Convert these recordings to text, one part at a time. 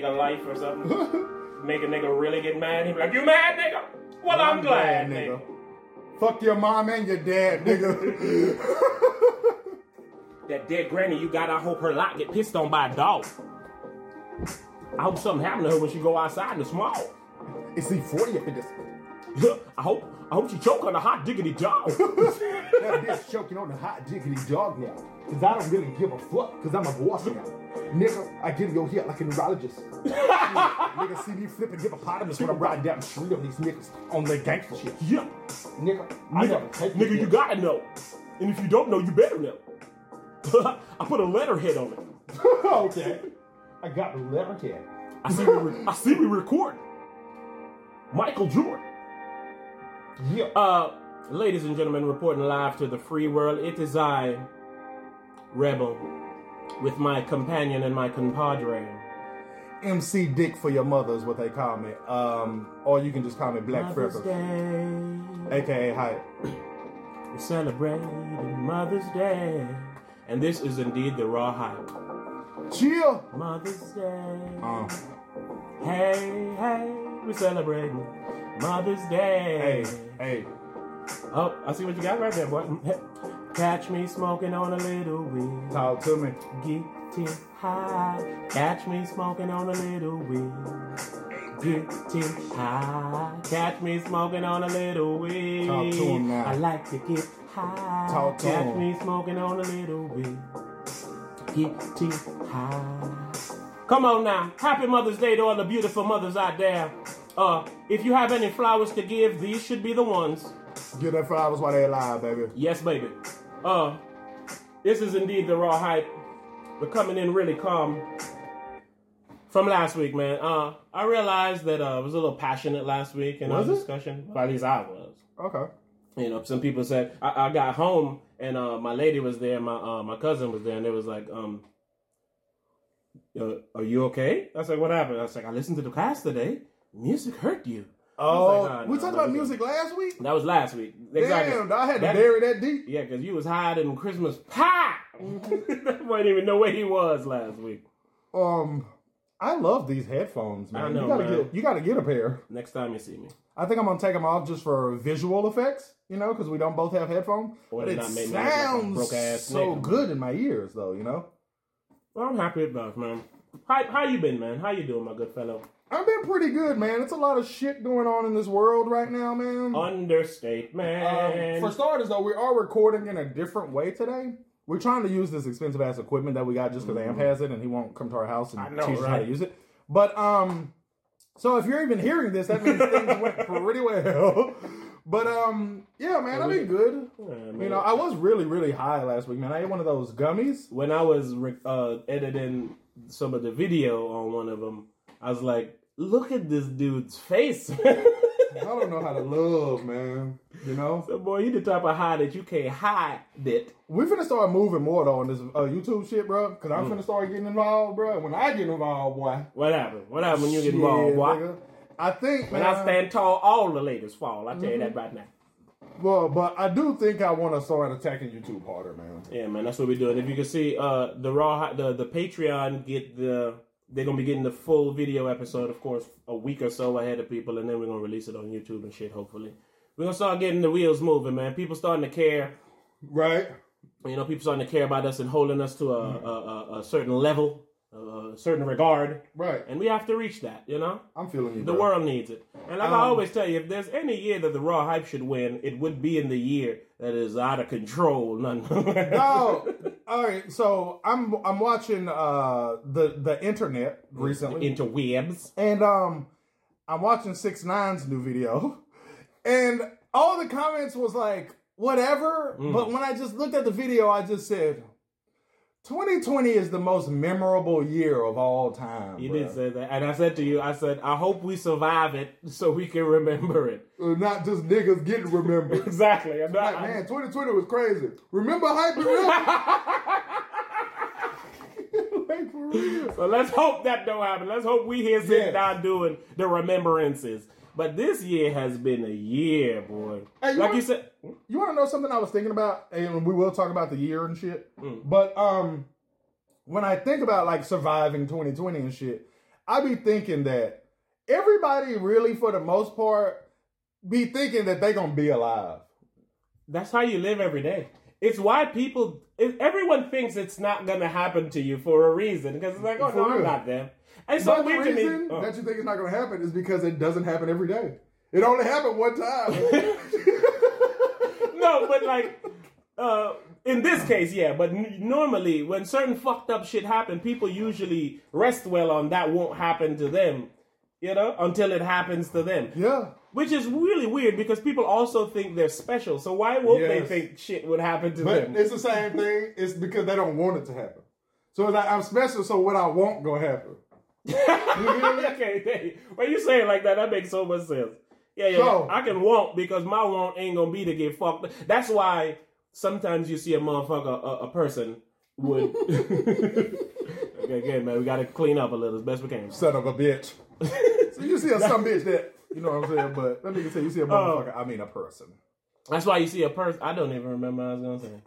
nigga life or something. Make a nigga really get mad. He be like, "You mad, nigga? Well, I'm, glad, nigga." Fuck your mom and your dad, nigga. That dead granny you got, I hope her lot get pissed on by a dog. I hope something happen to her when she go outside in the small. it's the 40 up in this. I hope I hope she choke on a hot diggity dog. That bitch choking on the hot diggity dog now. Cause I don't really give a fuck, cause I'm a boss now. Nigga, I get your hit like a neurologist. nigga see me flipping hippopotamus when I'm riding down the street on these niggas on their gangster shit. yeah. Nigga, I never Nigga, nigga, you gotta know. And if you don't know, you better know. I put a letterhead on it. okay. I got the letterhead. I see we re- I see we record. Michael Jordan. Yeah. Uh, ladies and gentlemen, reporting live to the free world. It is I, Rebel, with my companion and my compadre. MC Dick for your mother is what they call me. Um, or you can just call me Black Mother's Freckles, Day. aka Hype. We're celebrating Mother's Day. And this is indeed the raw hype. Chill. Mother's Day. Uh, Hey, hey, we're celebrating Mother's Day. hey, hey. Oh, I see what you got right there, boy. Catch me smoking on a little weed. Talk to me. Getting high. Catch me smoking on a little weed. Getting high. Catch me smoking on a little weed. Talk to him now. I like to get high. Talk to Catch him. me smoking on a little weed. Getting high. Come on now. Happy Mother's Day to all the beautiful mothers out there. Uh, if you have any flowers to give, these should be the ones. Get that flowers while they're alive, baby. Yes, baby. Uh, this is indeed the raw hype. We're coming in really calm from last week, man. Uh, I realized that uh, I was a little passionate last week in Was our it? discussion. Well, at least I was. Okay. You know, some people said I, I got home and uh, my lady was there, my uh, my cousin was there, and it was like, um, uh, "Are you okay?" I said, "What happened?" I was like, "I listened to the class today. Music hurt you." Oh, like, nah, we nah, talked nah, about music last week. That was last week. Exactly. Damn, I had to That- bury that deep. Yeah, because you was hiding Christmas pie. Mm-hmm. I didn't even know where he was last week. Um, I love these headphones, man. I know, you gotta man. get you gotta get a pair. Next time you see me. I think I'm gonna take them off just for visual effects, you know, because we don't both have headphones. Or But it like sounds broke-ass so nigga. good in my ears, though, you know. Well, I'm happy about man. How, how you been, man? How you doing, my good fellow? I've been pretty good, man. It's a lot of shit going on in this world right now, man. Understatement. Um, for starters, though, we are recording in a different way today. We're trying to use this expensive ass equipment that we got just because Amp has it and he won't come to our house and Mm-hmm. Know, teach us how to use it. But um, so if you're even hearing this, that means things went pretty well. But um, yeah, man, I've been good. Yeah. You know, I was really, really high last week, man. I ate one of those gummies. when I was uh, editing some of the video on one of them, I was like, "Look at this dude's face." I don't know how to love, man. You know, so, boy, you the type of high that you can't hide it. we finna start moving more though on this uh, YouTube shit, bro. Because I'm finna start getting involved, bro. When I get involved, boy, What happened? What happened when you get involved? Boy? nigga. I think When man, I stand tall, all the ladies fall. I tell you that Mm-hmm. right now. Well, but I do think I want to start attacking YouTube harder, man. Yeah, man, that's what we're doing. If you can see, uh, the raw, the the Patreon get the they're gonna be getting the full video episode, of course, a week or so ahead of people, and then we're gonna release it on YouTube and shit. Hopefully, we're gonna start getting the wheels moving, man. People starting to care. Right? You know, people starting to care about us and holding us to a a, a, a certain level, a, a certain regard, Right. and we have to reach that. You know. I'm feeling you. The bro. world needs it. And like I Um, always tell you, if there's any year that the Raw Hype should win, it would be in the year that is out of control. None. Oh, all right. So I'm I'm watching uh the the internet recently, into webs, and um I'm watching Six Nine's new video, and all the comments was like whatever. Mm. But when I just looked at the video, I just said. 2020 is the most memorable year of all time. You bruh. did say that. And I said to you, I said, I hope we survive it so we can remember it. Uh, not just niggas getting remembered. Exactly. I'm not, Like, man, 2020 was crazy. Remember hype Like, so let's hope that don't happen. Let's hope we here sitting Yeah. down doing the remembrances. But this year has been a year, boy. Hey, you like want- you said, You want to know something I was thinking about, and we will talk about the year and shit. Mm. But um, when I think about like surviving 2020 and shit, I be thinking that everybody really, for the most part, be thinking that they gonna be alive. That's how you live every day. It's why people, everyone thinks it's not gonna happen to you for a reason because it's like, oh For no, I'm real. not them. And it's so but the weird to me. reason Oh. that you think it's not gonna happen is because it doesn't happen every day. It only happened one time. no, but like, uh, in this case, yeah. But n- normally, when certain fucked up shit happen, people usually rest well on that won't happen to them, you know, until it happens to them. yeah. Which is really weird because people also think they're special. So why won't they think shit would happen to But them? it's the same thing. It's because they don't want it to happen. So it's like I'm special, so what I want gonna happen. okay, hey, when you say it like that, that makes so much sense. Yeah, yeah, So- I can want because my want ain't gonna be to get fucked. That's why sometimes you see a motherfucker, a, a person would. okay, again, man, we gotta clean up a little as best we can. Son of a bitch. so you see a some bitch that you know what I'm saying, but let me say you see a oh. motherfucker. I mean a person. That's why you see a person. I don't even remember what I was gonna say.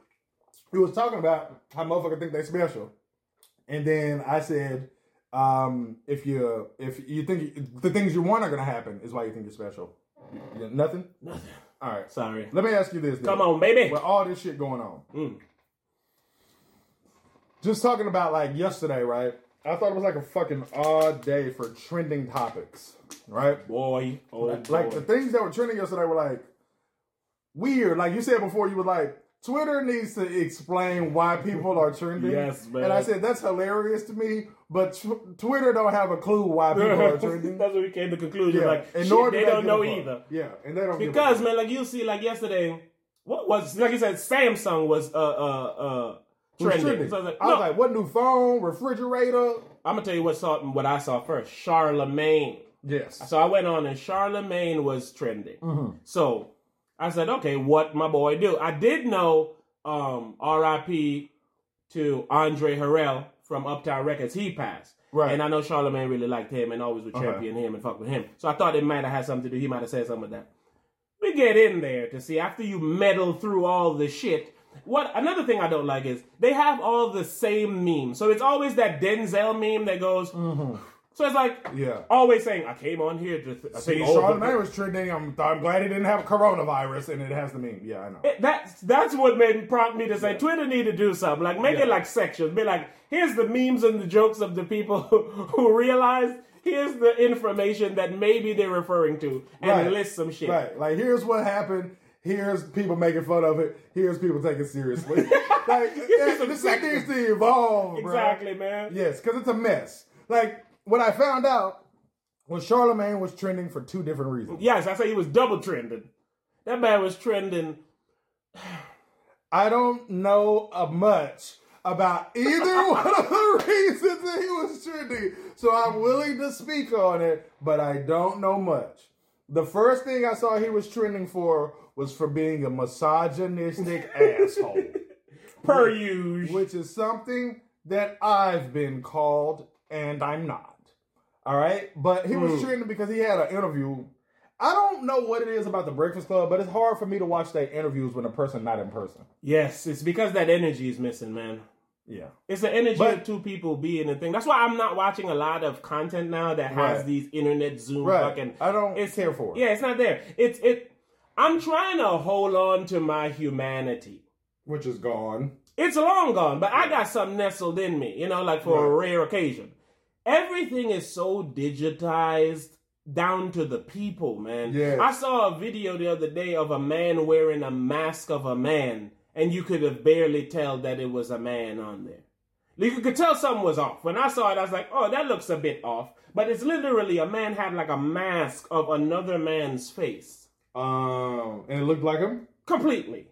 He was talking about how motherfucker think they special, and then I said, um, if you if you think the things you want are gonna happen is why you think you're special. You- Nothing. Nothing. All right. Sorry. Let me ask you this. Come on, baby. With all this shit going on, Mm. just talking about like yesterday, right? I thought it was like a fucking odd day for trending topics, right? Boy, oh Like, boy. like the things that were trending yesterday were like weird. Like you said before, you were like, Twitter needs to explain why people are trending. Yes, man. And I said that's hilarious to me, but tw- Twitter don't have a clue why people are trending. That's what we came to the conclusion. yeah, Like, and shit, nor do they don't know either. Yeah, and they don't Because man, like you see, like yesterday, what was like you said, Samsung was uh uh uh trending. trending. So I was like, I was no, like, what new phone, refrigerator? I'm gonna tell you what saw what I saw first. Charlamagne. Yes. So I went on and Charlamagne was trending. Mm-hmm. So I said, okay, what my boy do? I did know um R.I.P. to Andre Harrell from Uptown Records. He passed. Right. And I know Charlamagne really liked him and always would Okay. champion him and fuck with him. So I thought it might have had something to do. He might have said something with that. We get in there to see after you meddle through all the shit. What another thing I don't like is they have all the same memes. So it's always that Denzel meme that goes. So it's like. Yeah. always saying, "I came on here to th- See, say, oh, Charlamagne was trending. I'm, I'm glad he didn't have coronavirus, and it has the meme. Yeah, I know. It- that's that's what made prompt me to say Twitter need to do something like make Yeah. it like sections. Be like, here's the memes and the jokes of the people who, who realize. Here's the information that maybe they're referring to, and Right. list some shit. Right. Like, here's what happened. Here's people making fun of it. Here's people taking it seriously. like, the shit needs to evolve, bro. Exactly, man. Yes, because it's a mess. Like, what I found out was Charlamagne was trending for two different reasons. Yes, I say he was double trending. That man was trending. I don't know much about either one of the reasons that he was trending, so I'm willing to speak on it, but I don't know much. The first thing I saw he was trending for was for being a misogynistic asshole, Per usual. which is something that I've been called, and I'm not. All right, but he was Hmm. trending because he had an interview. I don't know what it is about the Breakfast Club, but it's hard for me to watch their interviews when a person not in person. Yes, it's because that energy is missing, man. Yeah. It's the energy But- of two people being a thing. That's why I'm not watching a lot of content now that has Right. these internet Zoom Right. fucking. I don't it's- here for it. Yeah, it's not there. It's it. I'm trying to hold on to my humanity. Which is gone. It's long gone, but I got some nestled in me, you know, like for a rare occasion. Everything is so digitized down to the people, man. Yes. I saw a video the other day of a man wearing a mask of a man, and you could have barely tell that it was a man on there. You could tell something was off. When I saw it, I was like, oh, that looks a bit off. But it's literally a man had like a mask of another man's face. Um, and it looked like him. Completely.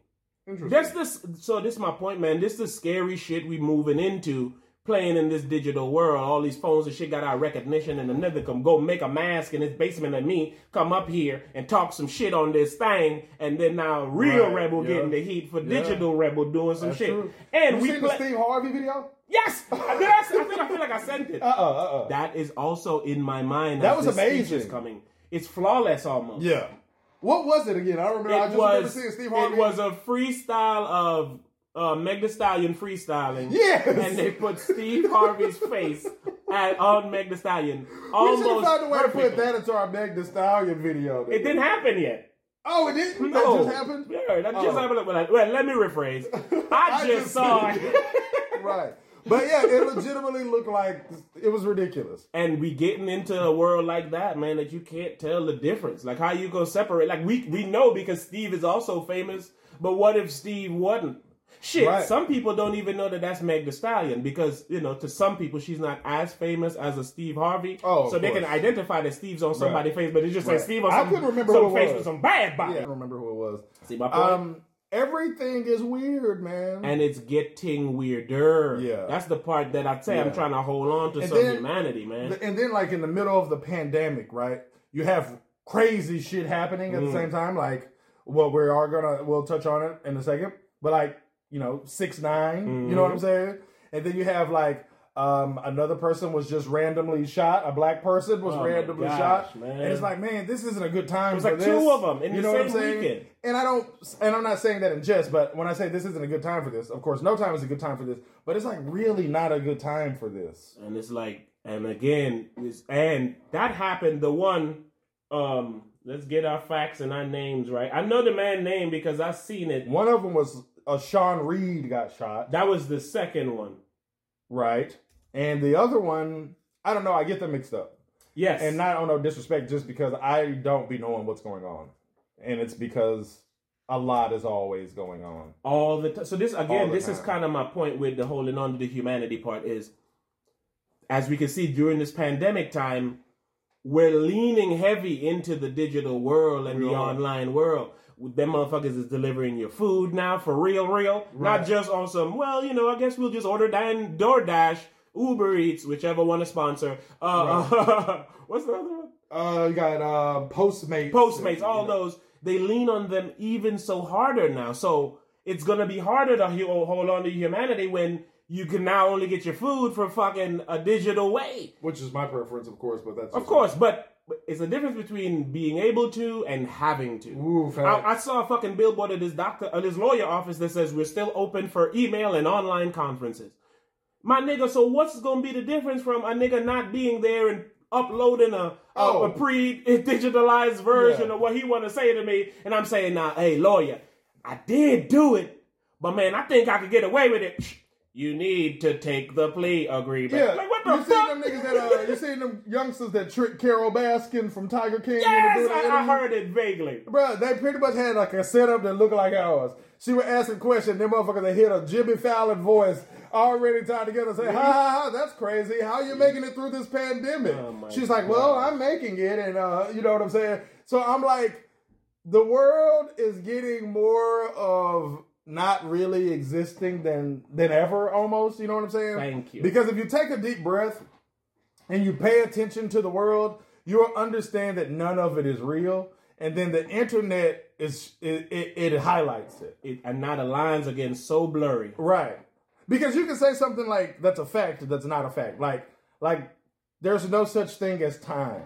Interesting. That's this. So this is my point, man. This is the scary shit we moving into. Playing in this digital world, all these phones and shit got our recognition, and another come go make a mask in his basement of me, come up here and talk some shit on this thing, and then now real Right, rebel yeah. getting the heat for Yeah. digital rebel doing some That's shit. true. And you we seen the. Steve Harvey video? yes, I, did I, I think I feel like I sent it. Uh uh uh uh. that is also in my mind. That as was amazing. Coming. It's flawless almost. Yeah. What was it again? I remember. I it just remember was seeing Steve Harvey. it was a freestyle of uh, Meg Thee Stallion freestyling. Yes. And they put Steve Harvey's face at, on Meg Thee Stallion. We should Almost have found a way to put that into our Meg Thee Stallion video. It didn't happen yet. Oh, it didn't? No. That just happened? Yeah, that just Oh. happened. Well, well, let me rephrase. I, I just, just saw it. right. But yeah, it legitimately looked like it was ridiculous. and we getting into a world like that, man, that you can't tell the difference. Like how you gonna separate? Like we we know because Steve is also famous, but what if Steve wasn't? Shit, Right. some people don't even know that that's Meg Thee Stallion because you know to some people she's not as famous as a Steve Harvey. Oh, of so they can identify that Steve's on somebody's face, but it's just Right. says Steve on I some, couldn't remember some face with some bad body. Yeah, I don't remember who it was. See my point? Um, everything is weird, man. and it's getting weirder. Yeah. that's the part that I say I'm trying to hold on to And some then- humanity, man. and then, like in the middle of the pandemic, right? You have crazy shit happening at the Mm. same time. Like, well, we are gonna we'll touch on it in a second, but like you know, six nine. You know what Mm-hmm. I'm saying? And then you have like. Um, another person was just randomly shot. A black person was Oh randomly gosh, shot, man. and it's like, man, this isn't a good time. It was for like this. two of them in you the know what I'm same saying? weekend. And I don't, and I'm not saying that in jest, but when I say this isn't a good time for this, of course, no time is a good time for this. But it's like really not a good time for this. and it's like and again it's, and that happened the one um let's get our facts and our names right i know the man name because I've seen it One of them was uh, Sean Reed got shot, that was the second one right? And the other one, I don't know. I get them mixed up, yes and not on no disrespect, just because I don't be knowing what's going on, and it's because a lot is always going on. all the time so this again this is kind of my point with the holding on to the humanity part is as we can see during this pandemic time we're leaning heavy into the digital world and We the are. online world. Them motherfuckers is delivering your food now for real, real. Right. Not just on some, well, you know, I guess we'll just order Dan DoorDash, Uber Eats, whichever one to sponsor. Uh, what's the other one? Uh, you got uh, Postmates, Postmates, all you know. those. They lean on them even so harder now. So it's gonna be harder to hold on to humanity when you can now only get your food from fucking a digital way. which is my preference, of course. But that's Of course, but it's a difference between being able to and having to. Ooh. I, I saw a fucking billboard at this doctor, at this lawyer office that says we're still open for email and online conferences. My nigga, so what's gonna be the difference from a nigga not being there and uploading a Oh. a, a pre-digitalized version Yeah. of what he want to say to me, and I'm saying now, hey lawyer, I did do it, but man, I think I could get away with it. You need to take the plea agreement. Yeah, like what the you seen them niggas that uh, you seen them youngsters that tricked Carole Baskin from Tiger King? Yes, I, I heard it vaguely. Bro, they pretty much had like a setup that looked like ours. She would ask a question, them motherfuckers they hit a Jimmy Fallon voice already tied together and say, ha ha ha, that's crazy. How you making it through this pandemic? Oh, She's like, well, I'm making it, and uh, you know what I'm saying? So I'm like, the world is getting more of not really existing than than ever almost, you know what I'm saying? Thank you. Because if you take a deep breath and you pay attention to the world, you'll understand that none of it is real. And then the internet is it, it, it highlights it. It, and now the lines are getting so blurry. Right. Because you can say something like that's a fact that's not a fact. Like like there's no such thing as time.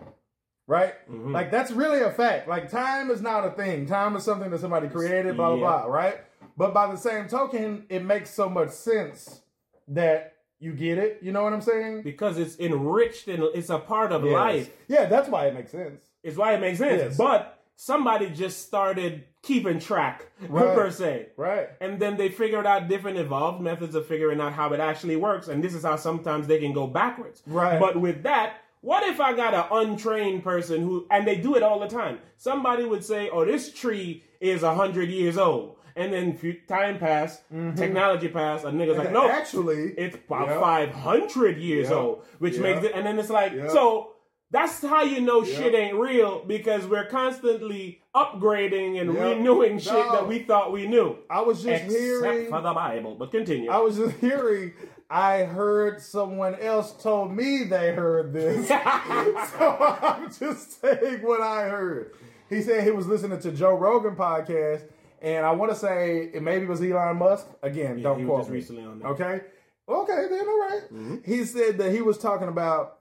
Right? Mm-hmm. Like that's really a fact. Like time is not a thing. Time is something that somebody created, blah blah Yeah. blah, right? But by the same token, it makes so much sense that you get it. You know what I'm saying? because it's enriched and it's a part of Yes. life. Yeah, that's why it makes sense. It's why it makes sense. Yes. But somebody just started keeping track Right. per se. Right. And then they figured out different evolved methods of figuring out how it actually works. And this is how sometimes they can go backwards. Right. But with that, what if I got an untrained person who, and they do it all the time. Somebody would say, oh, this tree is a hundred years old. And then time pass, mm-hmm. technology passed, a nigga's like, no, Actually, it's about Yeah. 500 years Yeah. old, which Yeah. makes it, and then it's like, so that's how you know shit ain't real because we're constantly upgrading and renewing shit that we thought we knew. I was just Except hearing. for the Bible, but continue. I was just hearing. I heard someone else told me they heard this, so I'm just saying what I heard. He said he was listening to Joe Rogan podcast, and I want to say it maybe was Elon Musk. Again, don't he was quote just me. recently on there. Okay, okay, then all right. Mm-hmm. He said that he was talking about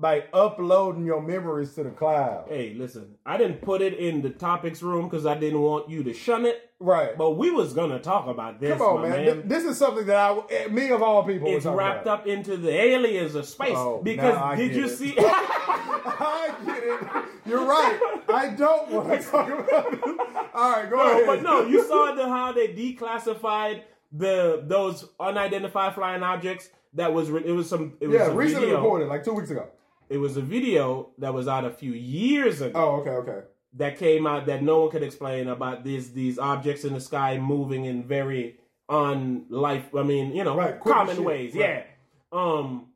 by uploading your memories to the cloud. Hey, listen, I didn't put it in the topics room because I didn't want you to shun it. Right. But we was gonna talk about this. Come on, man. man. Th- This is something that I, eh, me of all people, It's wrapped about. up into the aliens of space Oh, because did you it. see? I get it. You're right. I don't want to talk about it. All right, go No, ahead. but no, you saw the how they declassified the those unidentified flying objects. That was re- it was some it was yeah, recently video. reported, like two weeks ago. It was a video that was out a few years ago Oh, okay, okay. that came out that no one could explain about these these objects in the sky moving in very on life. I mean, you know, Right, common ways. right. Yeah. Um,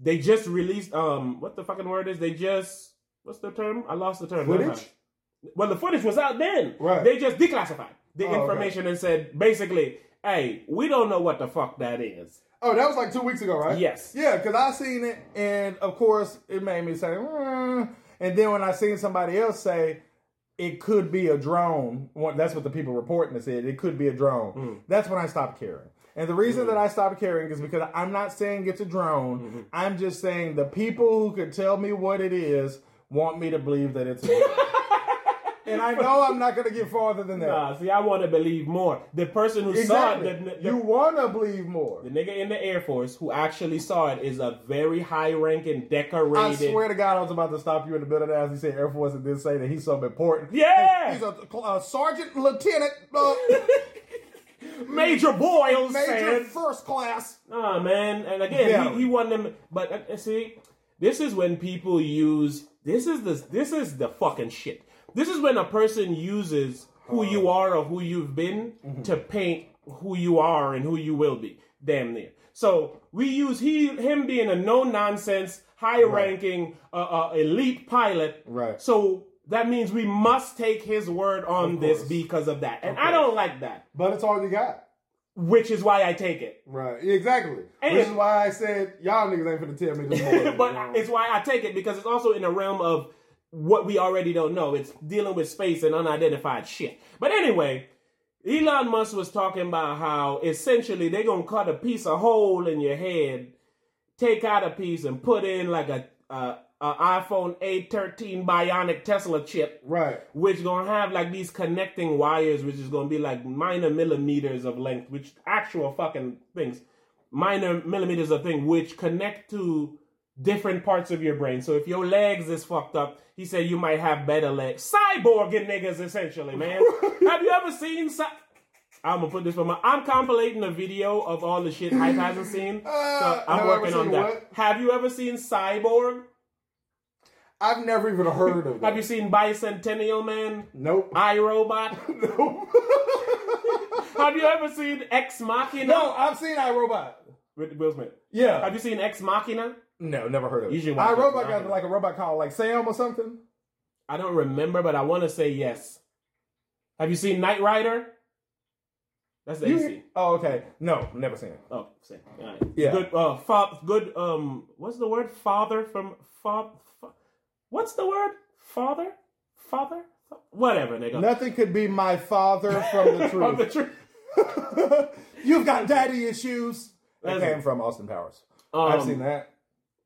they just released um, what the fucking word is? They just what's the term? I lost the term. Footage? Well, the footage was out then. Right. They just declassified the Oh, okay. information and said basically, "Hey, we don't know what the fuck that is." Oh, that was like two weeks ago, right? Yes. Yeah, because I seen it, and of course, it made me say, "Mm." and then when I seen somebody else say it could be a drone, well, that's what the people reporting it said. It could be a drone. Hmm. That's when I stopped caring. And the reason that I stopped caring is because I'm not saying it's a drone. Mm-hmm. I'm just saying the people who could tell me what it is want me to believe that it's a drone. and I know I'm not going to get farther than that. Nah, see, I want to believe more. The person who exactly. saw it, the, the, you want to believe more. the nigga in the Air Force who actually saw it is a very high-ranking, decorated. I swear to God, I was about to stop you in the middle of that as he said Air Force and then say that he's so important. Yeah! He's a, a sergeant, lieutenant, uh, Major Boyle major, first class. Nah, man. And again, Yeah. he, he won them. But uh, see, this is when people use. This is the. This is the fucking shit. This is when a person uses who you are or who you've been to paint who you are and who you will be. Damn near. So we use he him being a no nonsense, high ranking, uh, uh, elite pilot. Right. So that means we must take his word on this because of that, and Of I don't like that. But it's all you got. Which is why I take it. Right. Exactly. And- Which is why I said, y'all niggas ain't finna tell me this morning. but it's why I take it because it's also in the realm of what we already don't know. It's dealing with space and unidentified shit. But anyway, Elon Musk was talking about how essentially they're gonna cut a piece of hole in your head, take out a piece and put in like a, a, a iPhone 813 bionic Tesla chip Right. which gonna have like these connecting wires, which is gonna be like minor millimeters of length, which actual fucking things, minor millimeters of thing, which connect to different parts of your brain. So if your legs is fucked up, he said you might have better legs. Cyborging niggas, essentially, man. have you ever seen? Cy- I'm gonna put this for my. I'm compilating a video of all the shit Hype hasn't seen. so Uh, I'm have working on that. what? Have you ever seen Cyborg? I've never even heard of that. Have you seen Bicentennial Man? Nope. iRobot? nope. Have you ever seen Ex Machina? no, I've seen iRobot. With Will Smith. Yeah. Have you seen Ex Machina? no, never heard of it. You should watch it. iRobot got like a robot called like Sam or something. I don't remember, but I want to say yes. Have you seen Knight Rider? That's the You- AC. oh, okay. No, never seen it. Oh, same. All right. Yeah. Good. Uh, fa- good. Um, what's the word? Father from fa- What's the word? Father. Father. Whatever, nigga. Nothing could be my father from the From the truth. truth. You've got daddy issues. That came from Austin Powers. Um, I've seen that.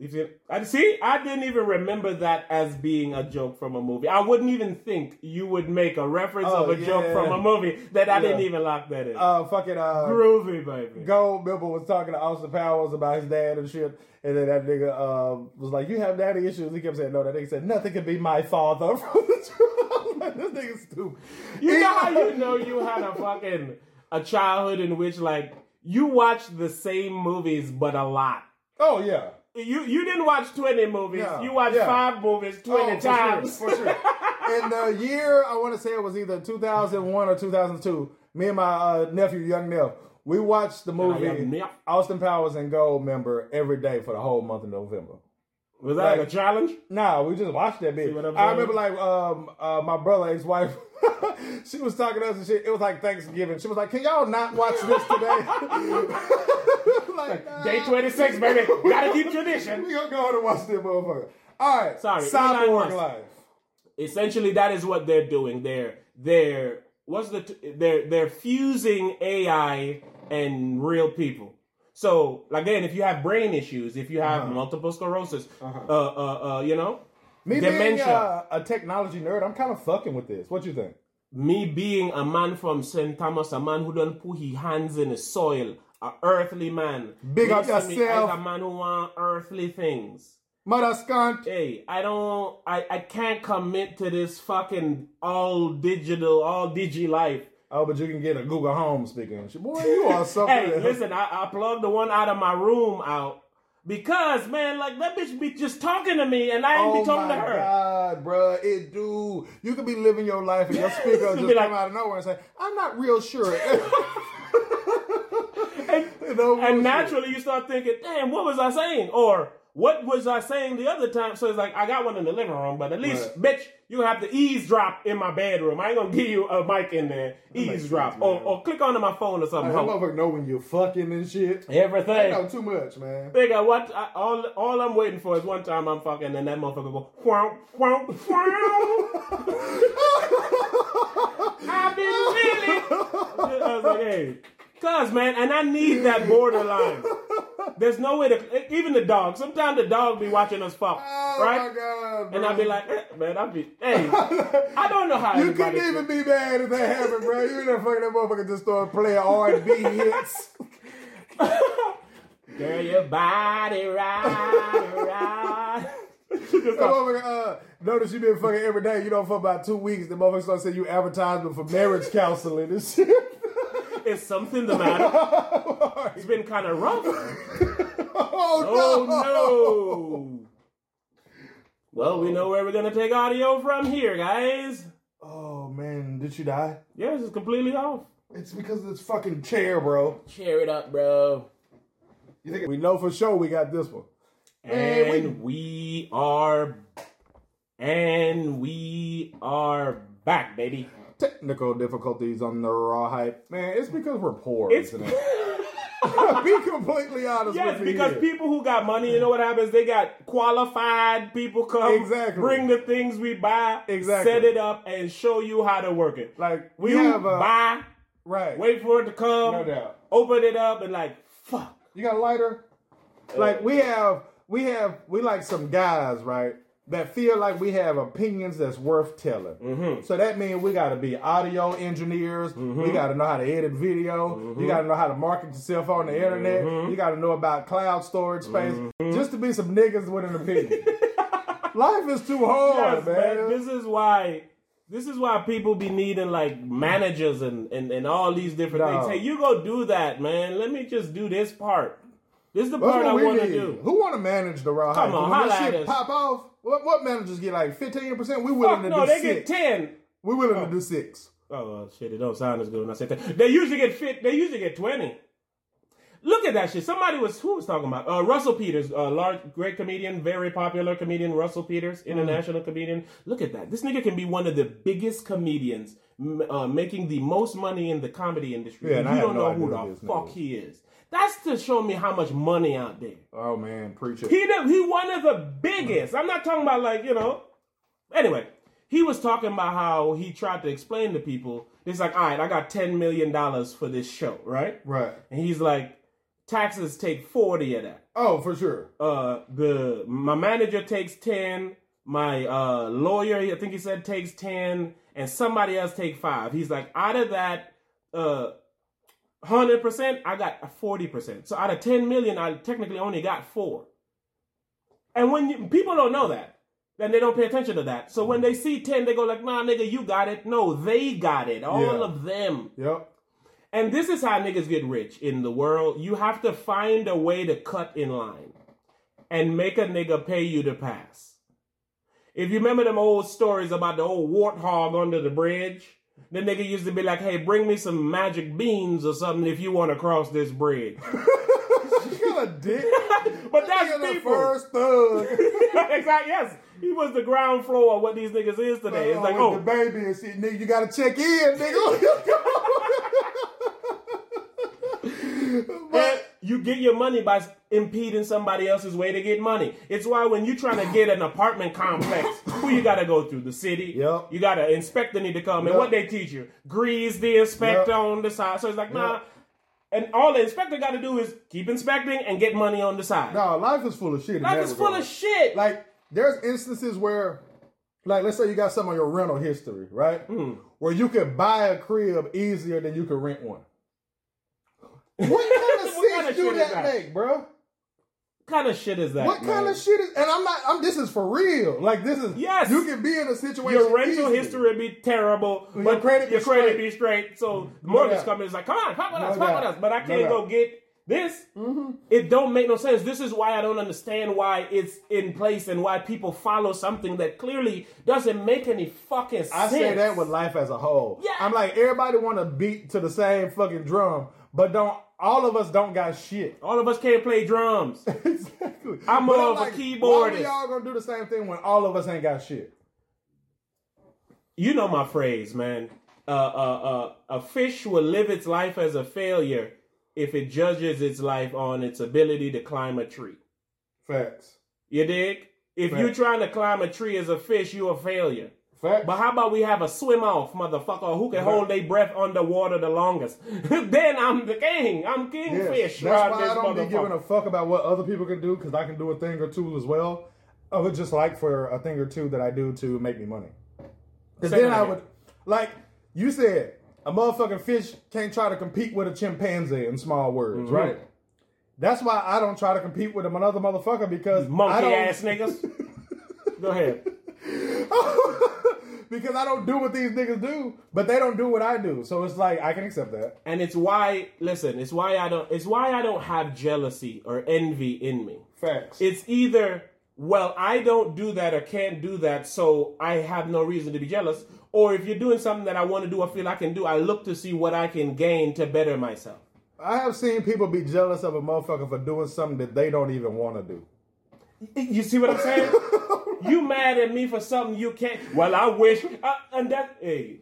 You see, I see. I didn't even remember that as being a joke from a movie. I wouldn't even think you would make a reference Oh, of a joke from a movie that I didn't even lock that in. Uh, fucking uh, Groovy, baby. Goldmember was talking to Austin Powers about his dad and shit, and then that nigga uh, was like, "You have daddy issues." He kept saying, "No." That nigga said, "Nothing could be my father." from the truth. I'm like, this nigga's stupid. You know how you know you had a fucking a childhood in which like you watched the same movies but a lot. Oh yeah. You you didn't watch twenty movies. You watched yeah. five movies twenty Oh, for times. Sure, for sure. In the year, I want to say it was either 2001 or 2002. Me and my uh, nephew, young Neff, we watched the movie. Austin Powers and Goldmember every day for the whole month of November. Was that like Like- a challenge? Nah, we just watched that bitch. I remember like um uh, my brother, ex wife, she was talking to us and shit. It was like Thanksgiving. She was like, "Can y'all not watch this today?" like nah. Day twenty six, baby. Gotta keep tradition. We gonna go on and watch this motherfucker. All right, Sorry, Cyborg Life. essentially that is what they're doing they're they're what's the t- they're they're fusing ai and real people So again, if you have brain issues, if you have Uh-huh. multiple sclerosis, uh, uh, uh, you know, Me Dementia. being uh, a technology nerd, I'm kind of fucking with this. What you think? me being a man from St. Thomas, a man who don't put his hands in the soil, a earthly man. Big up yourself. As a man who want earthly things. Mother scunt. Hey, I don't, I, I can't commit to this fucking all digital, all digi life. Oh, but you can get a Google Home speaker and shit. Boy, you are something. Hey, listen, I, I plugged the one out of my room out because, man, like that bitch be just talking to me and I ain't Oh be talking to her. God, bruh, it do. You could be living your life and your speaker just like- come out of nowhere and say, "I'm not real sure." And, No and naturally, you start thinking, damn, what was I saying? Or what was I saying the other time? So it's like, I got one in the living room, but at least, bitch, you have to eavesdrop in my bedroom. I ain't gonna give you a mic in there. Eavesdrop. sense, or, or click onto my phone or something. Ho. motherfucker know when you're fucking and shit. I Everything. know too much, man. Bigger, what I, all all I'm waiting for is one time I'm fucking and that motherfucker go wow wow wow. I've been feeling. I was like, hey, cuz man, and I need that borderline. There's no way to even the dog. Sometimes the dog be watching us fuck, Oh right? god, And I'll be like, eh, man, I'll be, hey, I don't know how You couldn't even be mad if that happened, bro. You know, fucking that motherfucker just started playing R and B hits. Girl, your body right, right. Motherfucker, uh, notice you been fucking every day. You know, for about two weeks, the motherfucker start saying you advertisement for marriage counseling and shit. Is something the matter? It's been kind of rough. oh, oh no. Oh no! Well, we know where we're gonna take audio from here, guys. Oh man, did you die? Yes, it's completely off. It's because of this fucking chair, bro. Cheer it up, bro. You think we know for sure we got this one? And we- we are, and we are back, baby. Technical difficulties on the raw hype, man. It's because we're poor. It's isn't it? Be completely honest yes, because here. people who got money, you know what happens? They got qualified people come, Exactly. bring the things we buy, Exactly. set it up, and show you how to work it. like we you have a buy, right. wait for it to come, No doubt. open it up, and like, fuck. You got a lighter? Like uh, we have, we have, we like some guys, right? That feel like we have opinions that's worth telling. Mm-hmm. So that means we got to be audio engineers. We got to know how to edit video. Mm-hmm. You got to know how to market yourself on the internet. You got to know about cloud storage space. Mm-hmm. Just to be some niggas with an opinion. Life is too hard, Yes, man. man. This is why. This is why people be needing like managers and, and, and all these different Dog. things. Hey, you go do that, man. Let me just do this part. This is the That's part I want to do. Who want to manage the raw Come on, when that shit pop off, what, what managers get like fifteen percent? We willing Fuck to no, do they six. get ten. We willing to do six. Oh well, shit, it don't sound as good when I say that. They usually get fit. They usually get twenty. Look at that shit. Somebody was who was talking about uh, Russell Peters, uh, large, great comedian, very popular comedian. Russell Peters, Mm. international comedian. Look at that. This nigga can be one of the biggest comedians, uh, making the most money in the comedy industry. Yeah, and and I you don't no know who the fuck nigga he is. That's to show me how much money out there. Oh man, preacher. He the, he one of the biggest. I'm not talking about like you know. Anyway, he was talking about how he tried to explain to people. It's like, all right, I got ten million dollars for this show, right? right. And he's like, taxes take forty of that. Oh, for sure. Uh, the my manager takes ten. My uh lawyer, I think he said takes ten, and somebody else take five. He's like, out of that, uh. Hundred percent, I got forty percent. So out of ten million, I technically only got four. And when you, people don't know that, then they don't pay attention to that. So when they see ten, they go like, "Nah, nigga, you got it." No, they got it. All Yeah. of them. Yep. And this is how niggas get rich in the world. You have to find a way to cut in line and make a nigga pay you to pass. If you remember them old stories about the old warthog under the bridge, the nigga used to be like, hey, bring me some magic beans or something if you want to cross this bridge. got a dick. but that's the first thug. exactly, yes. He was the ground floor of what these niggas is today. It's uh, like, oh, the baby and shit, nigga, you gotta check in, nigga. You get your money by impeding somebody else's way to get money. It's why when you're trying to get an apartment complex, who you got to go through? The city. Yep. You got to inspector need to come. And what they teach you? Grease the inspector Yep. on the side. So it's like, nah, Yep. and all the inspector got to do is keep inspecting and get money on the side. No, life is full of shit. Life is full of shit. Like, there's instances where, like, let's say you got some on your rental history, right? Hmm. Where you could buy a crib easier than you could rent one. What kind of kind of do shit is that, that? make, bro? what kind of shit is that? What kind man? of shit is? And I'm not. I'm. This is for real. Like this is. Yes. You can be in a situation. Your rental easily. history be terrible, Your but credit be your credit straight. be straight. So mm-hmm. the No mortgage company is like, "Come on, fuck with No us, fuck with us," but I can't go doubt. get this. Mm-hmm. It don't make no sense. This is why I don't understand why it's in place and why people follow something that clearly doesn't make any fucking sense. I say that with life as a whole. Yeah. I'm like everybody want to beat to the same fucking drum, but don't. All of us don't got shit. all of us can't play drums. exactly. I'm more of a Why keyboardist. we all gonna do the same thing when all of us ain't got shit? you know my phrase, man. Uh, uh, uh, a fish will live its life as a failure if it judges its life on its ability to climb a tree. Facts. You dig? If Right. you're trying to climb a tree as a fish, you're a failure. Facts. But how about we have a swim off, motherfucker, who can hold their breath underwater the longest? then I'm the king. I'm king Yes. fish. That's why I don't be giving a fuck about what other people can do because I can do a thing or two as well. I would just like for a thing or two that I do to make me money. Because then I again. would, like you said, a motherfucking fish can't try to compete with a chimpanzee in small words, Mm-hmm. right? That's why I don't try to compete with another motherfucker because I Monkey don't, ass niggas. Go ahead. because I don't do what these niggas do, but they don't do what I do. So it's like I can accept that. And it's why listen, it's why I don't it's why I don't have jealousy or envy in me. Facts. It's either well, I don't do that or can't do that, so I have no reason to be jealous. Or if you're doing something that I want to do I feel I can do, I look to see what I can gain to better myself. I have seen people be jealous of a motherfucker for doing something that they don't even want to do. You see what I'm saying? mad at me for something you can't. Well, I wish. Uh, and that, hey,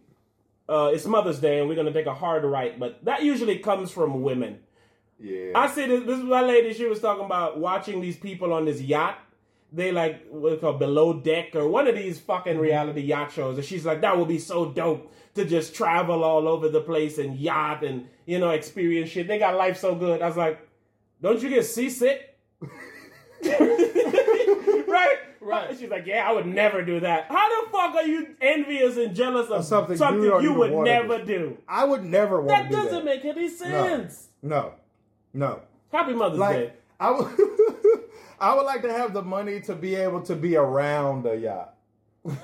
uh, it's Mother's Day, and we're gonna take a hard right, but that usually comes from women. Yeah. I see this. This is my lady. She was talking about watching these people on this yacht. They like what's called below deck or one of these fucking reality yacht shows, and she's like, that would be so dope to just travel all over the place and yacht and you know experience shit. They got life so good. I was like, don't you get seasick? right? Right. She's like, yeah, I would never do that. How the fuck are you envious and jealous of something something, you you would never do. do? I would never want That to do doesn't that. make any sense. No. No. Happy Mother's Day. I would I would like to have the money to be able to be around a yacht.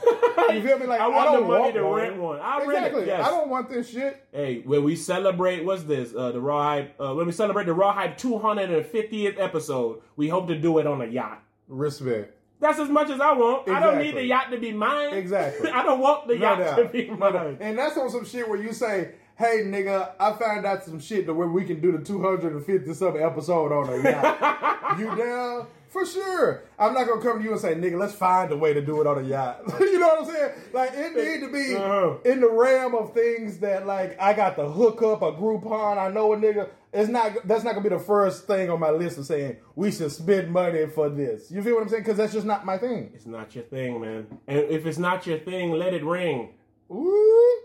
You feel me? Like I want don't the money want to one. rent one. I'll exactly. rent it. Yes. I don't want this shit. Hey, when we celebrate, what's this? Uh, the Raw Hype. Uh, when we celebrate the Raw Hype 250th episode, we hope to do it on a yacht. Respect. That's as much as I want. I don't need the yacht to be mine. Exactly. I don't want the No yacht doubt. to be No mine. And that's on some shit where you say, "Hey, nigga, I found out some shit to where we can do the 250 something episode on a yacht. you down? For sure. I'm not gonna come to you and say, "Nigga, let's find a way to do it on a yacht." you know what I'm saying? Like it need to be Uh-huh. in the realm of things that, like, I got the hookup, a Groupon. I know a nigga. It's not. That's not gonna be the first thing on my list of saying we should spend money for this. You feel what I'm saying? Because that's just not my thing. It's not your thing, man. And if it's not your thing, let it ring. Ooh.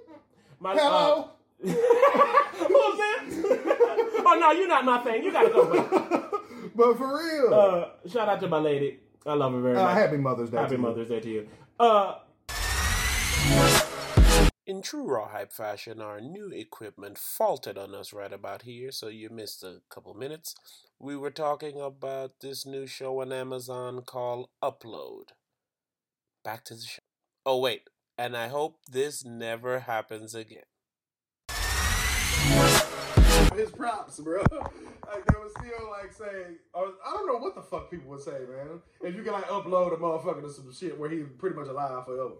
My, Hello. Uh, oh no, you're not my thing. You gotta go. But for real. Uh, shout out to my lady. I love her very Uh, much. happy Mother's Day. Happy to you. Mother's Day to you. Uh, In true raw hype fashion, our new equipment faltered on us right about here, so you missed a couple minutes. We were talking about this new show on Amazon called Upload. Back to the show. Oh, wait, and I hope this never happens again. His props, bro. Like they would still like say, or, uh, I don't know what the fuck people would say, man. If you can like upload a motherfucker to some shit where he's pretty much alive forever.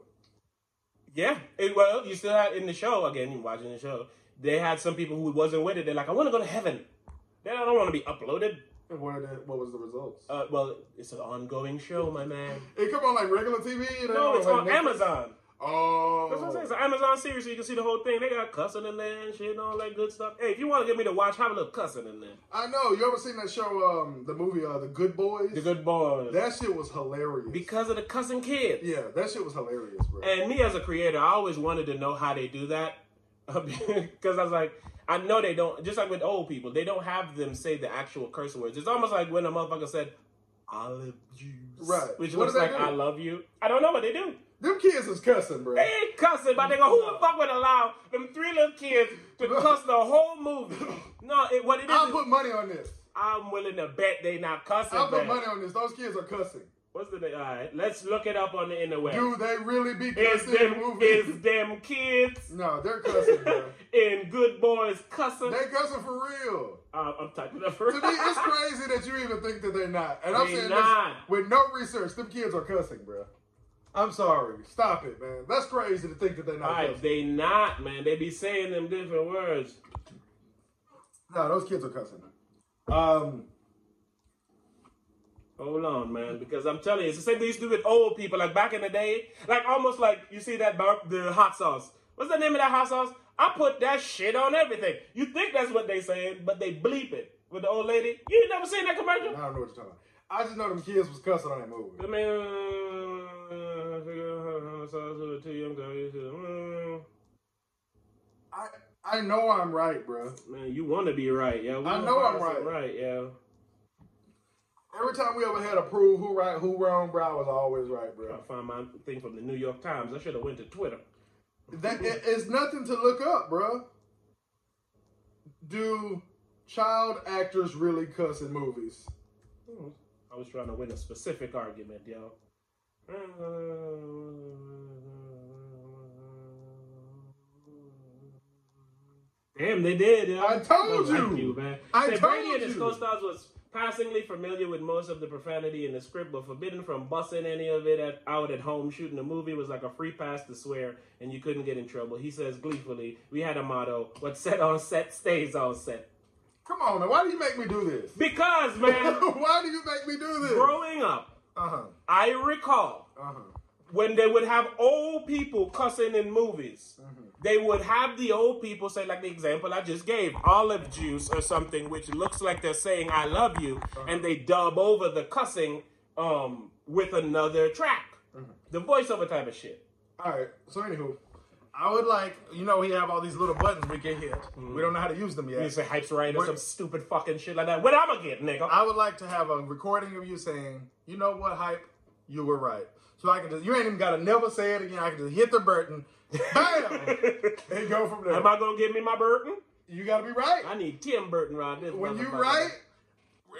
Yeah. It, well, you still had in the show again. You watching the show? They had some people who wasn't with it. They're like, I want to go to heaven. They don't want to be uploaded. And what, the, what was the results? Uh, well, it's an ongoing show, my man. it come on like regular TV. and No, it's like on Netflix? Amazon. Oh, That's what I'm saying. It's an Amazon series, so you can see the whole thing. They got cussing in there and shit and all that good stuff. Hey, if you want to get me to watch, have a little cussing in there. I know. You ever seen that show? Um, the movie, uh, The Good Boys. The good boys. That shit was hilarious. because of the cussing kids. yeah, that shit was hilarious, bro. And me as a creator, I always wanted to know how they do that. Because I was like, I know they don't. Just like with old people, they don't have them say the actual curse words. It's almost like when a motherfucker said olive juice, Right. Which What looks like do? I love you. I don't know what they do. Them kids is cussing, bro. They ain't cussing, but they go, who the fuck would allow them three little kids to cuss the whole movie? No, it, what it is, I'll put money on this. I'm willing to bet they not cussing. I'll put man. money on this. Those kids are cussing. What's the name? All right, let's look it up on the internet. Do they really be is cussing in movies? is them kids no, they're cussing, bro. in Good Boys cussing? They cussing for real. Uh, I'm typing up for To me, it's crazy that you even think that they're not. And I'm They saying not. this with no research. Them kids are cussing, bro. I'm sorry. Stop it, man. That's crazy to think that they're not All right, they not, man. They be saying them different words. No, those kids are cussing. Um, Hold on, man, because I'm telling you, it's the same thing they used to do with old people. Like back in the day, like almost like you see that bar- the hot sauce. What's the name of that hot sauce? I put that shit on everything. You think that's what they saying, but they bleep it with the old lady. You ain't never seen that commercial? I don't know what you're talking about. I just know them kids was cussing on that movie. I mean, figure out hot sauce with two young guys. Mm. I I know I'm right, bro. Man, you want to be right, yeah. I know I'm right. Right, yeah. Every time we ever had to prove who right, who wrong, bro, I was always right, bro. I find my thing from the New York Times. I should have went to Twitter. That it, it's nothing to look up, bro. Do child actors really cuss in movies? Hmm. I was trying to win a specific argument, yo. Damn, they did. Yo. I told Like you. man. I Say, told Brady and his you. co-stars was passingly familiar with most of the profanity in the script, but forbidden from busting any of it at, out at home. Shooting a movie was like a free pass to swear, and you couldn't get in trouble. He says gleefully, "We had a motto: what's set on set stays on set." Come on, man. Why do you make me do this? Because, man, Why do you make me do this? growing up, Uh huh. I recall Uh huh. When they would have old people cussing in movies, they would have the old people say, like the example I just gave, olive juice or something, which looks like they're saying "I love you," and they dub over the cussing um, with another track, the voiceover type of shit. All right. So anywho, I would like you know we have all these little buttons we can hit. Mm-hmm. We don't know how to use them yet. You say hypes right or some stupid fucking shit like that. What I'm gonna get, nigga? I would like to have a recording of you saying, you know what, hype, you were right. So I can just you ain't even gotta never say it again. I can just hit the button, bam, and go from there. Am I gonna give me my Burton? you gotta be right. I need Tim Burton around this. when you right,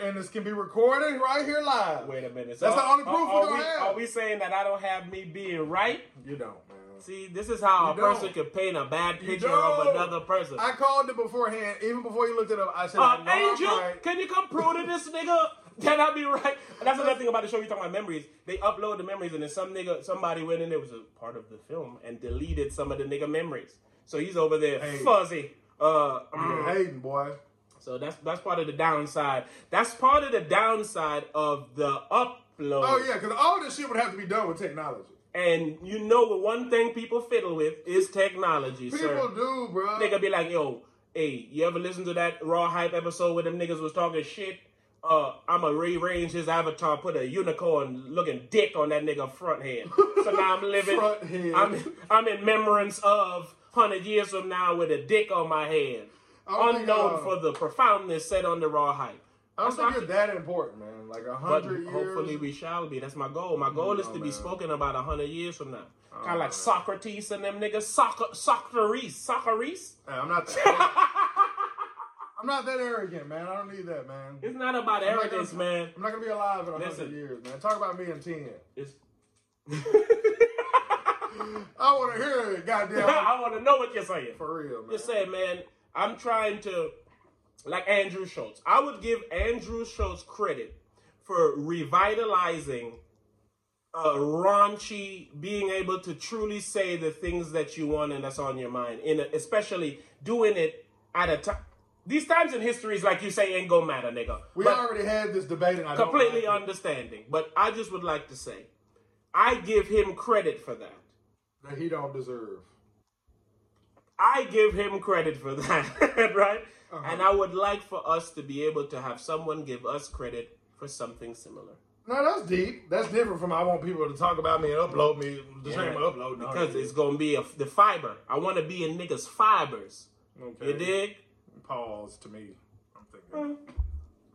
and this can be recorded right here live. Wait a minute. That's the only proof are, are we, have. Are we saying that I don't have me being right? You don't, man. See, this is how You a don't. person could paint a bad picture of another person. I called it beforehand, even before you looked it up. I said, Uh, I Angel, right. can you come prove to this nigga? Can I be right? And that's another thing about the show. You talking about memories? They upload the memories, and then some nigga, somebody went in there was a part of the film and deleted some of the nigga memories. So he's over there Hey. fuzzy. Uh, You're hating, boy. so that's that's part of the downside. That's part of the downside of the upload. Oh yeah, because all this shit would have to be done with technology. And you know what? One thing people fiddle with is technology, People sir. do, bro. Nigga be like, yo, hey, you ever listen to that raw hype episode where them niggas was talking shit? Uh, I'ma rearrange his avatar, put a unicorn looking dick on that nigga front head. So now I'm living, Front head. I'm I'm in remembrance of hundred years from now with a dick on my head, I don't think, unknown uh, for the profoundness set on the raw hype. I don't That's think you're that important, man. Like a hundred years. hopefully we shall be. That's my goal. My goal is Oh, to be man. spoken about a hundred years from now. kind of like Socrates and them niggas. Soc- Socrates. Socrates. Hey, I'm not. I'm not that arrogant, man. I don't need that, man. It's not about I'm not arrogance, gonna- man. I'm not gonna be alive in a hundred years, man. Talk about me in ten. It's I want to hear it, goddamn. I want to know what you're saying. For real, man. Just say, man, I'm trying to, like Andrew Schulz. I would give Andrew Schulz credit for revitalizing uh, raunchy, being able to truly say the things that you want and that's on your mind, in a, especially doing it at a time. These times in history is like you say ain't gonna matter, nigga. we But- already had this debate, and I don't completely understanding. But I just would like to say, I give him credit for that. that he don't deserve. I give him credit for that, right? Uh-huh. And I would like for us to be able to have someone give us credit for something similar. No, that's deep. That's different from I want people to talk about me and upload me. The same upload because it's gonna be a, the fiber. I want to be in niggas' fibers. okay. You dig? Pause to me. I'm thinking. Well,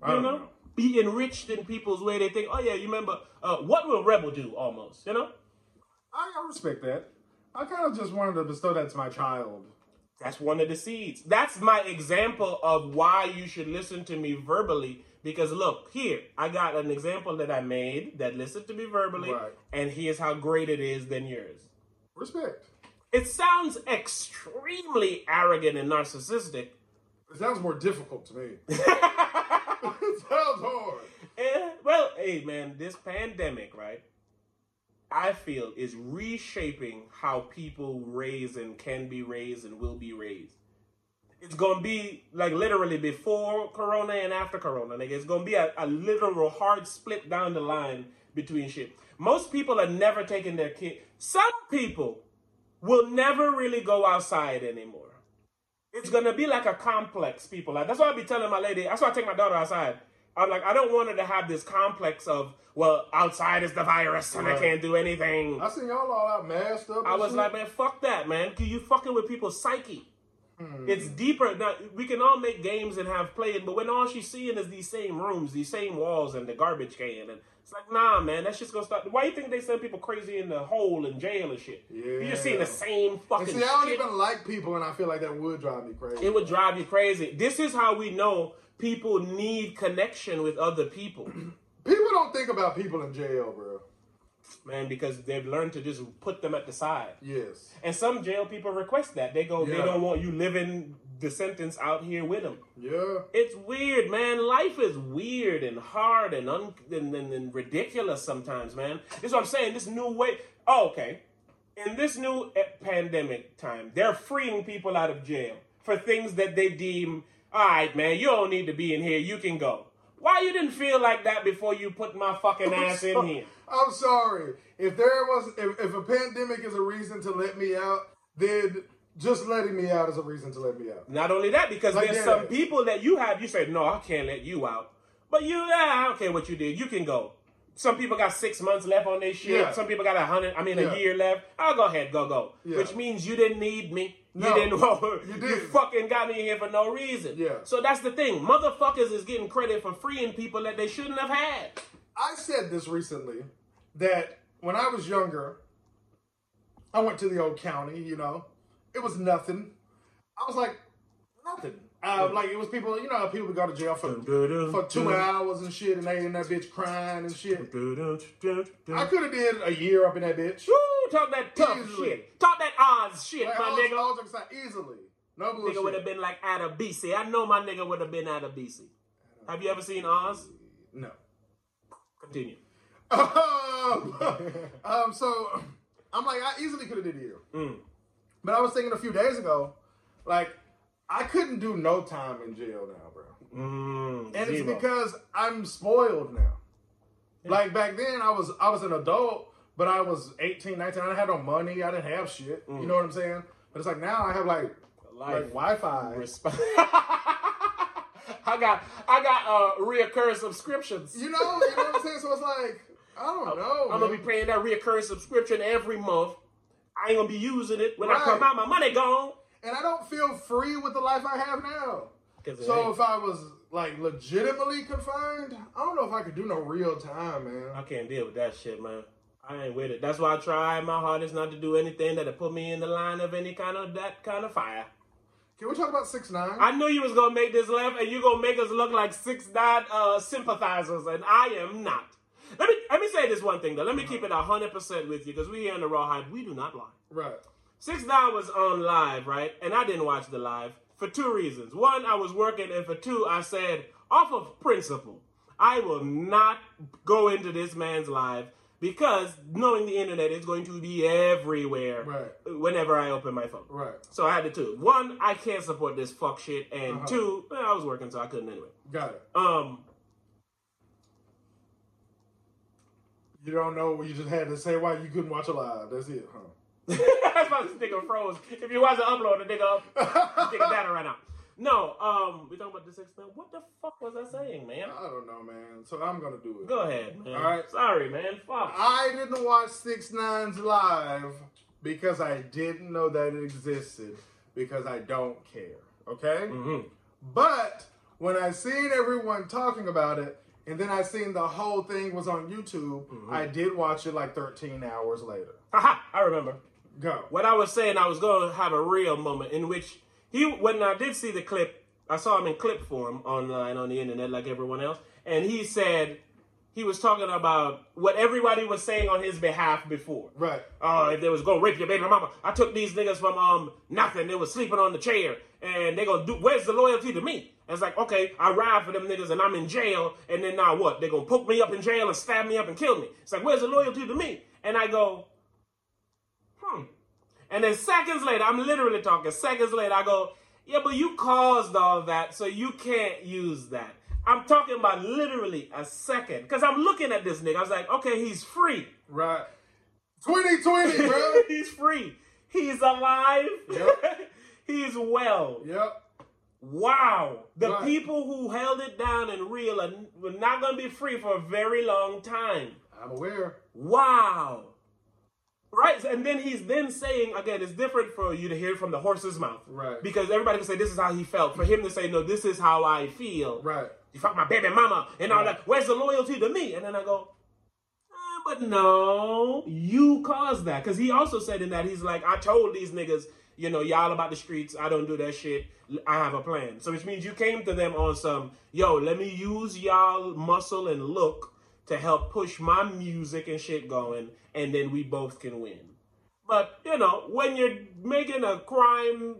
I you don't know, know. be enriched in people's way. They think, oh yeah, you remember uh, what will Rebel do? Almost, you know. I, I respect that. I kind of just wanted to bestow that to my child. That's one of the seeds. That's my example of why you should listen to me verbally. Because look, here, I got an example that I made that listened to me verbally, Right. and here's how great it is than yours. Respect. It sounds extremely arrogant and narcissistic. It sounds more difficult to me. it sounds hard. Well, hey man, this pandemic, right? I feel is reshaping how people raise and can be raised and will be raised. It's gonna be like literally before Corona and after Corona. Like it's gonna be a, a literal hard split down the line between shit. Most people are never taking their kid. Some people will never really go outside anymore. It's gonna be like a complex, people. Like that's why I be telling my lady. That's why I take my daughter outside. I'm like, I don't want her to have this complex of, well, outside is the virus and I can't do anything. I seen y'all all out masked up. I was shit. like, man, fuck that, man. Cause you fucking with people's psyche. Hmm. It's deeper. Now we can all make games and have playing, but when all she's seeing is these same rooms, these same walls, and the garbage can, and it's like, nah, man, that's just gonna start. Why you think they send people crazy in the hole in jail and shit? You're just seeing the Yeah. same And fucking see, I don't shit. even like people, and I feel like that would drive me crazy. It would drive you crazy. This is how we know people need connection with other people, people don't think about people in jail, bro. man, because they've learned to just put them at the side. Yes. And some jail people request that. They go, they don't want you living the sentence out here with them. Yeah. It's weird, man. Life is weird and hard and, un- and, and, and ridiculous sometimes, man. This is what I'm saying. This new way. Oh, okay. In this new pandemic time, they're freeing people out of jail for things that they deem, all right, man, you don't need to be in here. You can go. Why you didn't feel like that before you put my fucking ass in here? I'm sorry. If there was, if, if a pandemic is a reason to let me out, then just letting me out is a reason to let me out. Not only that, because Like there's that. some people that you have, you say, no, I can't let you out. But you, ah, I don't care what you did, you can go. Some people got six months left on their shit. Yeah. Some people got a hundred, I mean, Yeah. a year left. I'll go ahead, go, go. Yeah. Which means you didn't need me. No, you didn't. you you, didn't. fucking got me here for no reason. Yeah. So that's the thing. Motherfuckers is getting credit for freeing people that they shouldn't have had. I said this recently that when I was younger, I went to the old county, you know, it was nothing. I was like, nothing. Uh, like it was people, you know, people would go to jail for for two hours and shit, and they in that bitch crying and shit. I could have did a year up in that bitch. Woo, talk that tough Easily. shit. Talk that Oz shit, Like, my all, nigga. all jokes easily. No bullshit. Nigga would have been like out of BC. I know my nigga would have been out of BC. Have you ever seen Oz? No. Continue. Um, um, so I'm like, I easily could have did a year. Mm. But I was thinking a few days ago, like, I couldn't do no time in jail now, bro. Mm, And it's because I'm spoiled now. Like back then, I was I was an adult, but I was 18, 19. I didn't have no money. I didn't have shit. You know what I'm saying? But it's like now I have like Life. like Wi-Fi. I got I got uh reoccurring subscriptions. You know, you know what I'm saying? So it's like I don't know. I'm gonna be paying that reoccurring subscription every month. I ain't gonna be using it when I come out. My money gone. and I don't feel free with the life I have now. So ain't. if I was like legitimately confined, I don't know if I could do no real time, man. I can't deal with that shit, man. I ain't with it. That's why I try my hardest not to do anything that'll put me in the line of any kind of that kind of fire. Can we talk about six nine? I knew you was gonna make this laugh, and you gonna make us look like six nine uh, sympathizers, and I am not. Let me let me say this one thing though. Let me keep it hundred percent with you because we here in the raw hype. We do not lie. right. Six nine was on live, right? And I didn't watch the live for two reasons. One, I was working, and for two, I said off of principle, I will not go into this man's live because knowing the internet is going to be everywhere Right. whenever I open my phone. Right. So I had to two. One, I can't support this fuck shit, and Uh-huh. two, I was working, so I couldn't anyway. Got it. Um, You don't know. You just had to say why you couldn't watch a live. That's it, huh? that's why this nigga froze. If you watch the upload, the nigga up, nigga data right now. No, um, we talking about the six now. What the fuck was I saying, man? I don't know, man. So I'm gonna do it. Go ahead, man. All right. Sorry, man. Fuck. I didn't watch Six Nines live because I didn't know that it existed because I don't care. Okay. hmm But when I seen everyone talking about it, and then I seen the whole thing was on YouTube, I did watch it like 13 hours later. Haha, I remember. Go. What I was saying, I was going to have a real moment in which he, when I did see the clip, I saw him in clip form online on the internet, like everyone else, and he said he was talking about what everybody was saying on his behalf before. Right. Oh, if they was gonna rape your baby mama, I took these niggas from um nothing. They was sleeping on the chair, and they gonna do. Where's the loyalty to me? It's like, okay, I ride for them niggas, and I'm in jail, and then now what? They're gonna poke me up in jail and stab me up and kill me. It's like, where's the loyalty to me? And I go, hmm. And then seconds later, I'm literally talking. Seconds later, I go, yeah, but you caused all that, so you can't use that. I'm talking about literally a second, because I'm looking at this nigga. I was like, okay, he's free. Right. 2020, bro. He's free. He's alive. Yep. He's well. yep. Wow. The Right. people who held it down and real are were not going to be free for a very long time. I'm aware. Wow. Right? And then he's then saying, again, it's different for you to hear it from the horse's mouth. Right. Because everybody can say, this is how he felt. For him to say, no, this is how I feel. Right. You fuck my baby mama and all Right. that. Where's the loyalty to me? And then I go, "Ah, but no, you caused that. Because he also said in that, he's like, I told these niggas, you know, y'all about the streets. I don't do that shit. I have a plan. So which means you came to them on some, yo, let me use y'all muscle and look to help push my music and shit going. And then we both can win. But, you know, when you're making a crime,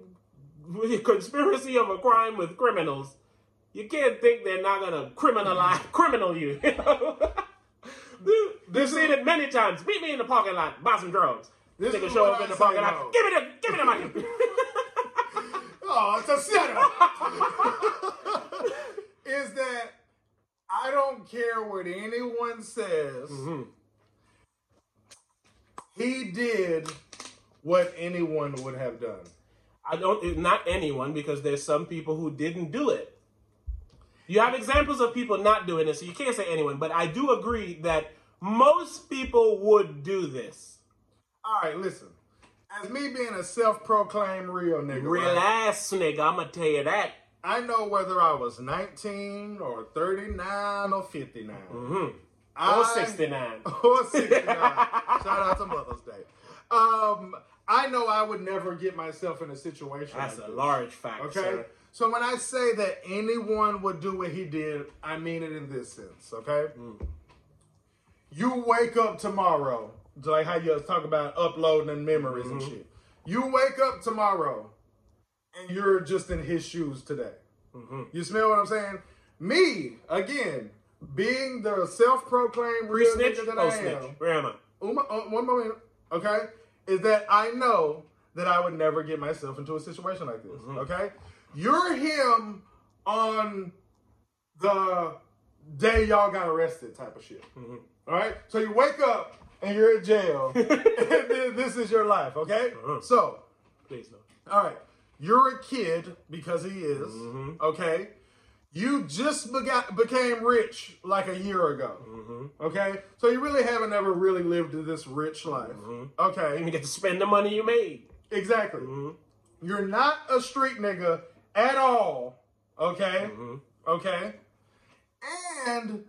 a conspiracy of a crime with criminals, you can't think they're not gonna criminalize criminal you. you know? We've seen it many times. Meet me in the parking lot, buy some drugs. This Nigga show up in the parking lot. Give me the give me the money. Oh, it's a setup. is that I don't care what anyone says. Mm-hmm. He did what anyone would have done. I don't not anyone because there's some people who didn't do it. You have examples of people not doing it, so you can't say anyone, but I do agree that most people would do this. All right, listen. As me being a self-proclaimed real nigga, Real right, ass nigga, I'ma tell you that. I know whether I was 19 or 39 or 59. Mm-hmm. I- Or 69. or 69. Shout out to Mother's Day. Um, I know I would never get myself in a situation That's like a this. large fact, Okay. sir. So when I say that anyone would do what he did, I mean it in this sense. Okay. Mm. You wake up tomorrow, like how you talk about uploading and memories and Mm-hmm. shit. You wake up tomorrow, and you're just in his shoes today. Mm-hmm. You smell what I'm saying? Me again, being the self-proclaimed Pre real snitch, nigga that post I snitch. am. Where am I? Um, one moment, okay, is that I know that I would never get myself into a situation like this. Okay, you're him on the day y'all got arrested, type of shit. All right, so you wake up and you're in jail, and then this is your life. Okay, Uh-huh. so Please no. all right, you're a kid because he is. Mm-hmm. Okay. You just begot, became rich like a year ago. Mm-hmm. Okay. So you really haven't ever really lived this rich life. Okay. You get to spend the money you made. Exactly. You're not a street nigga at all. Okay. Okay. And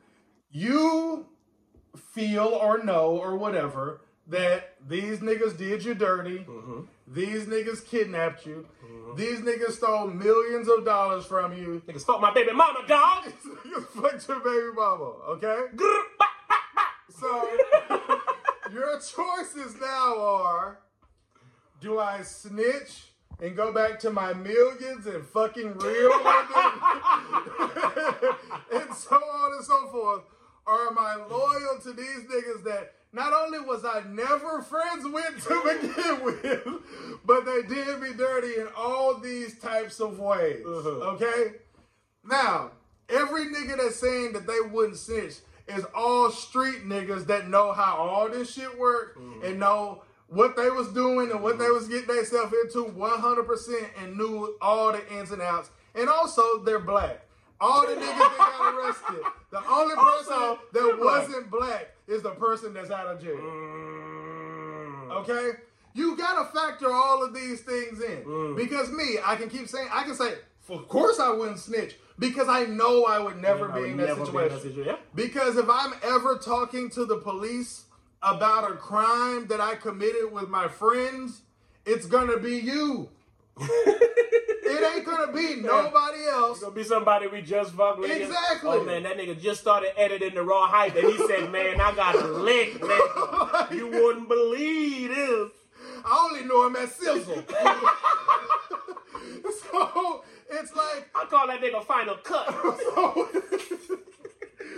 you feel or know or whatever that these niggas did you dirty. Mm-hmm. These niggas kidnapped you. Mm-hmm. These niggas stole millions of dollars from you. Niggas fuck my baby mama, dog. you fucked your baby mama, okay? So your choices now are do I snitch and go back to my millions and fucking real women and so on and so forth? Or am I loyal to these niggas that not only was I never friends with to begin with, but they did me dirty in all these types of ways? Uh-huh. Okay? Now, every nigga that's saying that they wouldn't snitch is all street niggas that know how all this shit work and know what they was doing and what they was getting themselves into 100% and knew all the ins and outs. And also, they're black. All the niggas that got arrested, the only person Also, that wasn't black is the person that's out of jail. Mm. Okay? You gotta factor all of these things in. Mm. Because me, I can keep saying, I can say Of course, I wouldn't snitch because I know I would never I be would in that never be in situation. that situation. Yeah. Because if I'm ever talking to the police about a crime that I committed with my friends, it's gonna be you. it ain't gonna be nobody else. It's gonna be somebody we just fucked with. Exactly. Oh man, that nigga just started editing the raw hype, and he said, "Man, I got a lick, nigga. You wouldn't believe this." I only know him as Sizzle. so it's like, I call that nigga final cut. so,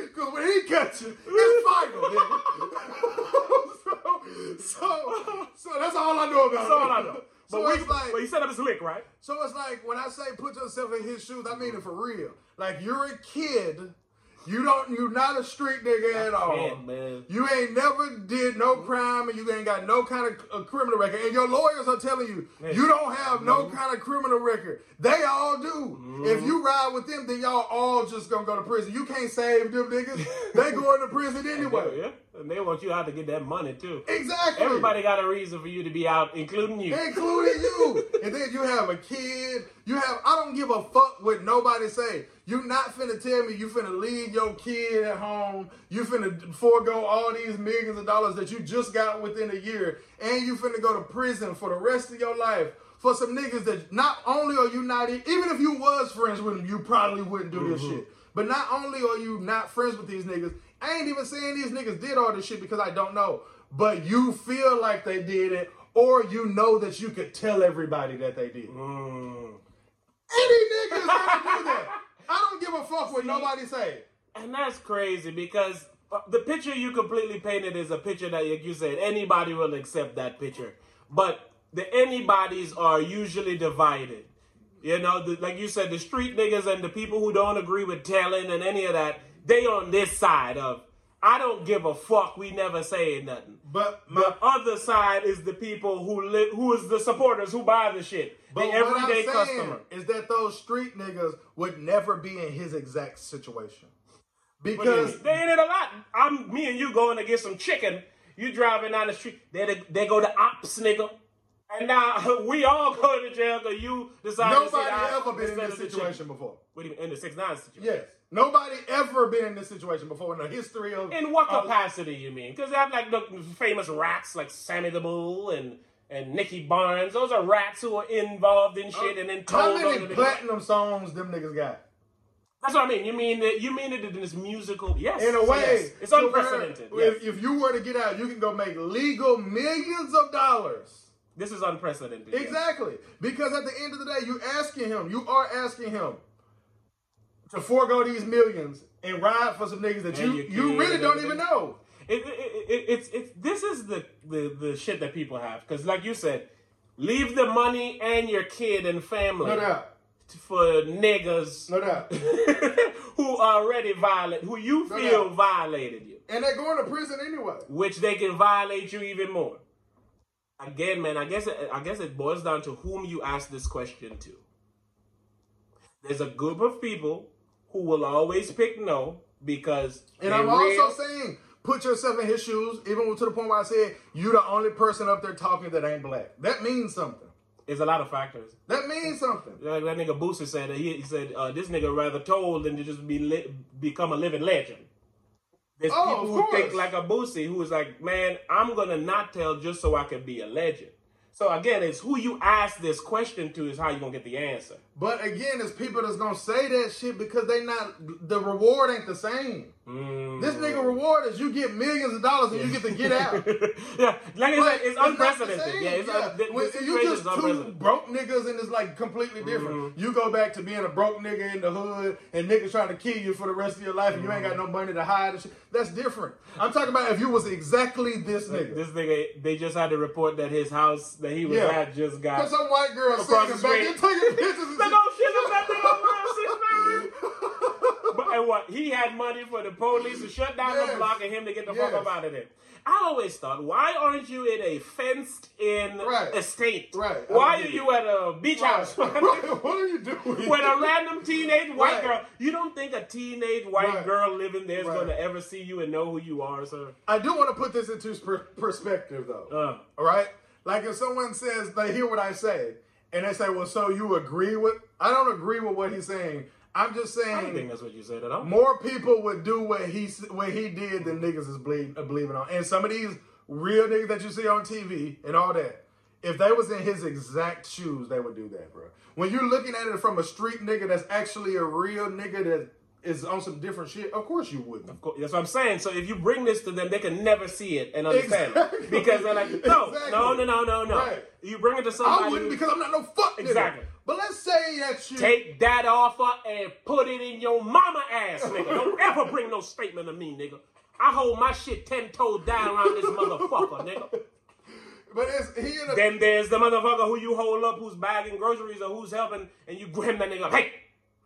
because when he catch you, it's final, nigga. so, so, so that's all I know about That's all I know. So But, we, like, but he set up his lick, right? So it's like when I say put yourself in his shoes, I mean it for real. Like you're a kid, you don't, you're not a street nigga at all. Man. You ain't never did no crime, and you ain't got no kind of uh, criminal record. And your lawyers are telling you Man. you don't have no Mm-hmm. kind of criminal record. They all do. If you ride with them, then y'all all just gonna go to prison. You can't save them niggas. they going to prison anyway. Yeah, and they want you out to get that money too. Exactly. Everybody got a reason for you to be out, including you. including you. and then you have a kid. You have. I don't give a fuck what nobody say. You not finna tell me you finna leave your kid at home. You finna forego all these millions of dollars that you just got within a year, and you finna go to prison for the rest of your life for some niggas that not only are you not even if you was friends with them, you probably wouldn't do this shit. But not only are you not friends with these niggas, I ain't even saying these niggas did all this shit because I don't know. But you feel like they did it, or you know that you could tell everybody that they did. Mm. Any niggas gonna do that. I don't give a fuck what nobody say. And that's crazy because uh, the picture you completely painted is a picture that, like you said, anybody will accept that picture. But the anybody's are usually divided. You know, the, like you said, the street niggas and the people who don't agree with telling and any of that, they on this side of, I don't give a fuck, we never say nothing. But my, The other side is the people who live, who is the supporters who buy the shit. but the everyday customer. is that those street niggas would never be in his exact situation. What do you Because? They ain't it a lot. I'm me and you going to get some chicken. You driving down the street. They they go to ops, nigga. And now we all go to jail because you decided to nobody say, "I- ever been in this situation before. What do you mean in the six nine situation? Yes. Nobody ever been in this situation before in the history of In what of- capacity you mean? Because they have like the famous rats like Sammy the Bull and and Nicky Barnes. Those are rats who are involved in shit uh, and then How many platinum songs them niggas got? That's what I mean. You mean that you mean it in this musical? Yes. In a way, yes. it's to where unprecedented. yes. If, if you were to get out, you can go make legal millions of dollars. This is unprecedented. yes. Exactly. Because at the end of the day, you asking him, you are asking him to forego these millions and ride for some niggas that And you your you really don't even know. It, it, it, it's it's this is the, the the shit that people have because like you said, leave the money and your kid and family No doubt. for niggas No doubt. who already violate who you No feel doubt. violated you, And they're going to prison anyway. which they can violate you even more. Again, man, I guess it, I guess it boils down to whom you ask this question to. There's a group of people who will always pick no because And I'm also saying, put yourself in his shoes, even to the point where I said, you're the only person up there talking that ain't black. That means something. There's a lot of factors. That means something. Like that nigga Boosie said that he, he said uh, this nigga rather told than to just be li- become a living legend. There's Oh, people who think like a Boosie who is like, man, I'm gonna not tell just so I can be a legend. So again, it's who you ask this question to is how you gonna get the answer. But again, it's people that's gonna say that shit because they not the reward ain't the same. Mm. This nigga reward is you get millions of dollars and you get to get out. yeah, like I Like, said, it's not unprecedented. Yeah, it's un- the, the When you just two broke niggas and it's like completely different. Mm-hmm. You go back to being a broke nigga in the hood and niggas trying to kill you for the rest of your life and you ain't got Mm-hmm. no money to hide and shit. That's different. I'm talking about if you was exactly this nigga. This nigga, they just had to report that his house that he was Yeah. at just got. Cause some white girl Across the back and street. taking pictures and Like, shit. shit, is that nigga six nine? But and what? He had money for the police to shut down the block and him to get the Yes. fuck up out of there. I always thought, why aren't you in a fenced-in Right. estate? Right. I Why don't are you at a beach house? Right. Right. What are you doing? With a random teenage white Right. girl, you don't think a teenage white Right. girl living there is Right. going to ever see you and know who you are, sir? I do want to put this into per- perspective though. Uh, All right? Like if someone says they hear what I say and they say, "Well, so you agree with?" I don't agree with what he's saying. I'm just saying. I think that's what you said at all. more people would do what he what he did than niggas is believe, uh, believing on. And some of these real niggas that you see on TV and all that, if they was in his exact shoes, they would do that, bro. When you're looking at it from a street nigga that's actually a real nigga that is on some different shit, of course you wouldn't. Of course, That's what I'm saying. So if you bring this to them, they can never see it and understand Exactly. it because they're like, no, Exactly. no, no, no, no, no. Right. You bring it to somebody. I wouldn't because I'm not no fuck nigga. Exactly. But let's say that you Take that offer and put it in your mama ass, nigga. Don't ever bring no statement to me, nigga. I hold my shit ten toes down around this motherfucker, nigga. But it's he in a Then there's the motherfucker who you hold up, who's bagging groceries or who's helping, and you grab that nigga. Hey,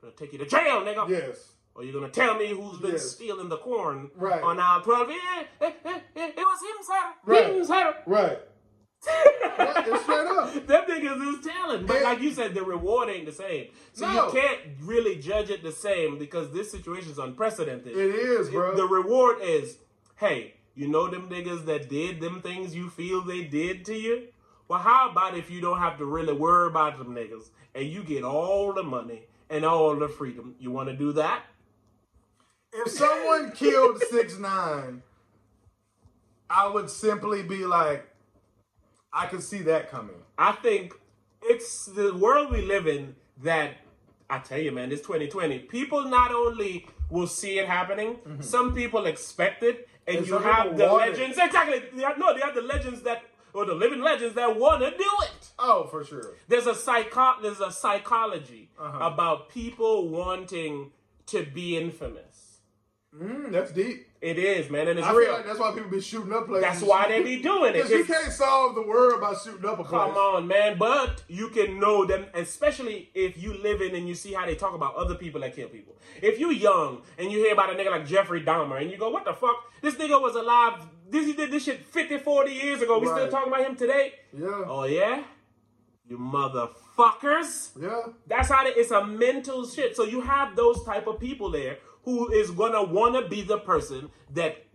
I'm gonna take you to jail, nigga. yes. Or you're gonna tell me who's been Yes. stealing the corn Right. on 12. Yeah, it, it, it, it was him, sir. Right. Him, sir. Right. Right, straight up. Them niggas is telling. But Yeah. like you said, the reward ain't the same. So No. you can't really judge it the same because this situation is unprecedented. It is, bro. The reward is, hey, you know them niggas that did them things you feel they did to you? Well, how about if you don't have to really worry about them niggas and you get all the money and all the freedom? You want to do that? If someone killed six nine, I would simply be like, I could see that coming. I think it's the world we live in that I tell you, man, it's 2020. People not only will see it happening, some people expect it, and, And you have the want it. legends. Exactly. They have- No, they have the legends that, or the living legends that want to do it. Oh, for sure. There's a psycho- There's a psychology Uh-huh. about people wanting to be infamous. Mm, that's deep. It is, man, and it's I real. feel like that's why people be shooting up places. That's why they be doing it. Because you can't solve the world by shooting up a place. Come on, man. But you can know them, especially if you live in and you see how they talk about other people that kill people. If you young and you hear about a nigga like Jeffrey Dahmer and you go, what the fuck? This nigga was alive. This he did this shit 50, 40 years ago. We still talking about him today? Yeah. Oh yeah? You motherfuckers. Yeah. That's how they, it's a mental shit. So you have those type of people there who is gonna wanna be the person that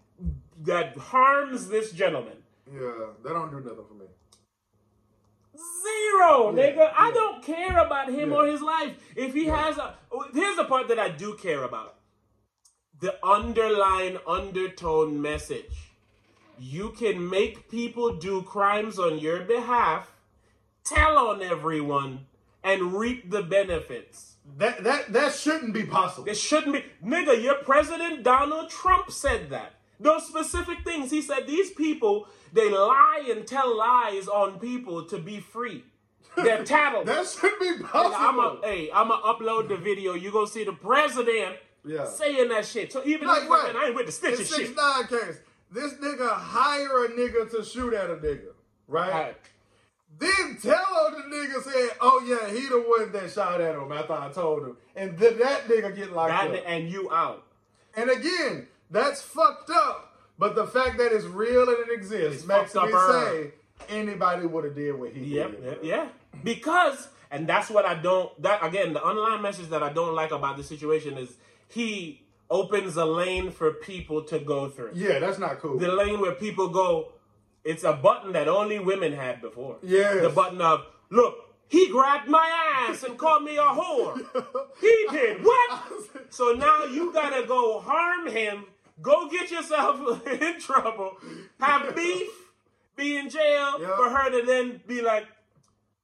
that harms this gentleman. Yeah. They don't do nothing for me. Zero, Yeah, nigga. I don't care about him Yeah. or his life. If he has a, oh, here's the part that I do care about: the underlying undertone message. You can make people do crimes on your behalf, tell on everyone, and reap the benefits. That that that shouldn't be possible. It shouldn't be, nigga. Your president Donald Trump said that. Those specific things. He said these people they lie and tell lies on people to be free. They're tattled. That should be I'm possible. a, hey, I'm gonna upload the video. You gonna see the president Yeah. saying that shit. So even Like what? I ain't with the In stitching six shit. nine case, this nigga hire a nigga to shoot at a nigga, right? Alright. Then tell her the nigga said, "Oh yeah, he the one that shot at him after I told him," and then that nigga get locked That, up. and you out. And again, that's fucked up. But the fact that it's real and it exists It's makes me uh, say anybody would have did what he Yep, did. yep, yeah. Because, and that's what I don't. That again, the underlying message that I don't like about the situation is he opens a lane for people to go through. Yeah, that's not cool. The lane where people go. It's a button that only women had before. Yeah. The button of look. He grabbed my ass and called me a whore. He did what? So now you gotta go harm him, go get yourself in trouble, have beef, be in jail Yep. for her to then be like,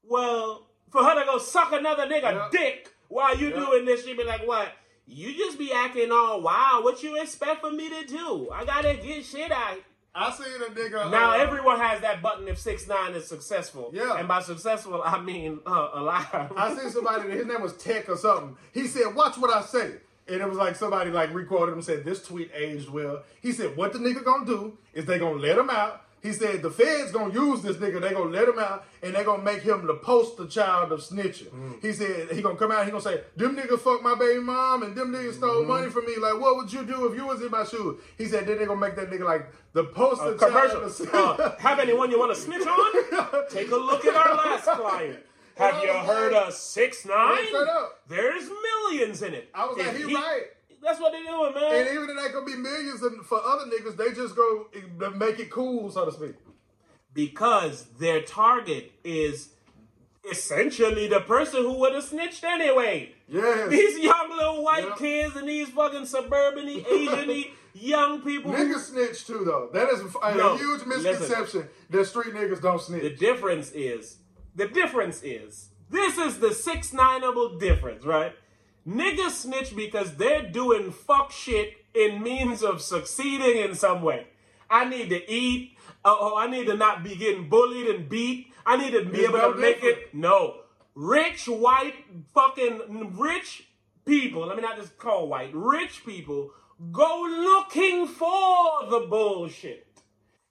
well, for her to go suck another nigga Yep. dick while you Yep. doing this, she be like, what? You just be acting all wild. What you expect for me to do? I gotta get shit out. I seen a nigga. Now uh, everyone has that button if six nine is successful. Yeah. And by successful, I mean uh, alive. I seen somebody his name was Tech or something. He said, "Watch what I say," and it was like somebody like recorded him and said, "This tweet aged well." He said, "What the nigga gonna do is they gonna let him out." He said the feds gonna use this nigga. They gonna let him out and they gonna make him the poster child of snitching. He said he gonna come out. He gonna say, "Them niggas fucked my baby mom and them niggas stole money from me. Like, what would you do if you was in my shoes?" He said then they gonna make that nigga like the poster A commercial. child. Uh, have anyone you want to snitch on? Take a look at our last client. Have you heard of six nine? Yeah, straight up. There's millions in it. I was like, If he right. That's what they're doing, man. And even if they could be millions for other niggas, they just go make it cool, so to speak. because their target is essentially the person who would have snitched anyway. Yes. These young little white Yeah. kids and these fucking suburban Asian young people. Niggas snitch too, though. That is a, No, huge listen. misconception that street niggas don't snitch. The difference is, the difference is, this is the six nineable difference, right? Niggas snitch because they're doing fuck shit in means of succeeding in some way. I need to eat. Uh, oh, I need to not be getting bullied and beat. I need to be It's able no to make it. No, rich white fucking rich people. Let me not just call white. Rich people go looking for the bullshit.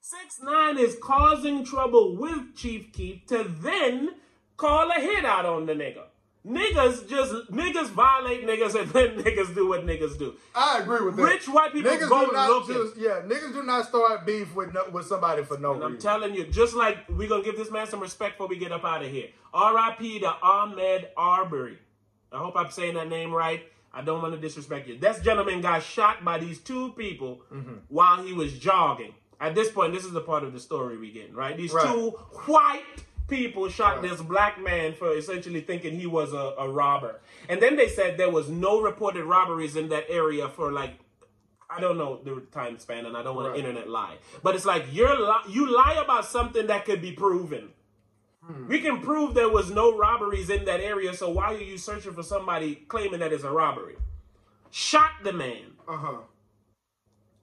Six nine is causing trouble with Chief Keef to then call a hit out on the nigga. Niggas just niggas violate niggas and then niggas do what niggas do. I agree with that. Rich white people niggas go do not looking. just yeah. Niggas do not start beef with no, with somebody for no And I'm telling you, just like we're gonna give this man some respect before we get up out of here. R.I.P. to Ahmed Arbery. I hope I'm saying that name right. I don't want to disrespect you. This gentleman got shot by these two people Mm-hmm. while he was jogging. At this point, this is the part of the story we get, right? These Right. two white people shot this black man for essentially thinking he was a, a robber. And then they said there was no reported robberies in that area for like I don't know the time span, and I don't want Right. to internet lie. But it's like you're li- you lie about something that could be proven. Hmm. We can prove there was no robberies in that area, so why are you searching for somebody claiming that it's a robbery? Shot the man. Uh huh.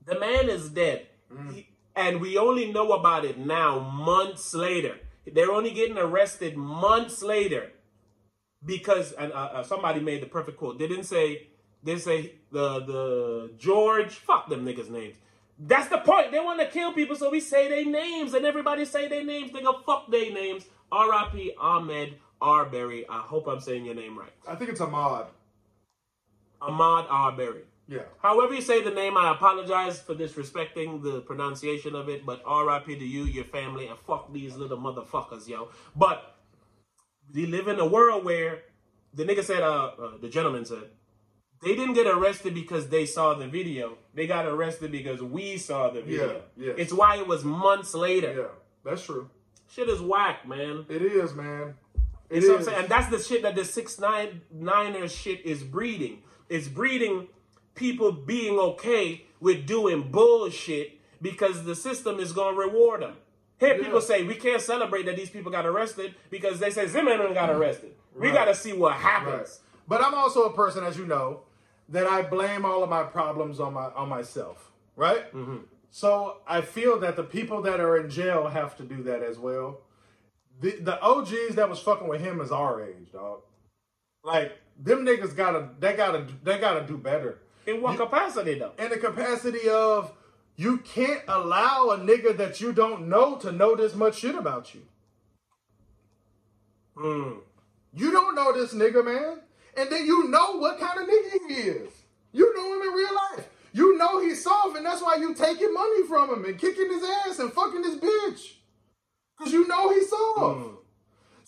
The man is dead, Mm. He- and we only know about it now, months later. They're only getting arrested months later because and uh, uh, somebody made the perfect quote. They didn't say they say the the George fuck them niggas names. That's the point. They want to kill people, so we say their names, and everybody say their names. They go fuck their names. R.I.P. Ahmed Arbery. I hope I'm saying your name right. I think it's Ahmad. Ahmad Arbery. Yeah. However you say the name, I apologize for disrespecting the pronunciation of it, but RIP to you, your family, and fuck these little motherfuckers, yo. But we live in a world where the nigga said, uh, uh the gentleman said, they didn't get arrested because they saw the video. They got arrested because we saw the video. Yeah, yes. It's why it was months later. Yeah. That's true. Shit is whack, man. It is, man. It You know what I'm is. saying? And that's the shit that the six nine niners shit is breeding. It's breeding people being okay with doing bullshit because the system is gonna reward them. Here Yeah. people say we can't celebrate that these people got arrested because they say Zimmerman got arrested. We gotta see what Right. happens. But I'm also a person, as you know, that I blame all of my problems on my on myself. Right. Mm-hmm. So I feel that the people that are in jail have to do that as well. The the OGs that was fucking with him is our age, dog. Like them niggas gotta they gotta they gotta do better. In what capacity though? in the capacity of you can't allow a nigga that you don't know to know this much shit about you. Hmm. You don't know this nigga, man. And then you know what kind of nigga he is. You know him in real life. You know he's soft, and that's why you taking money from him and kicking his ass and fucking his bitch. Cause you know he's soft.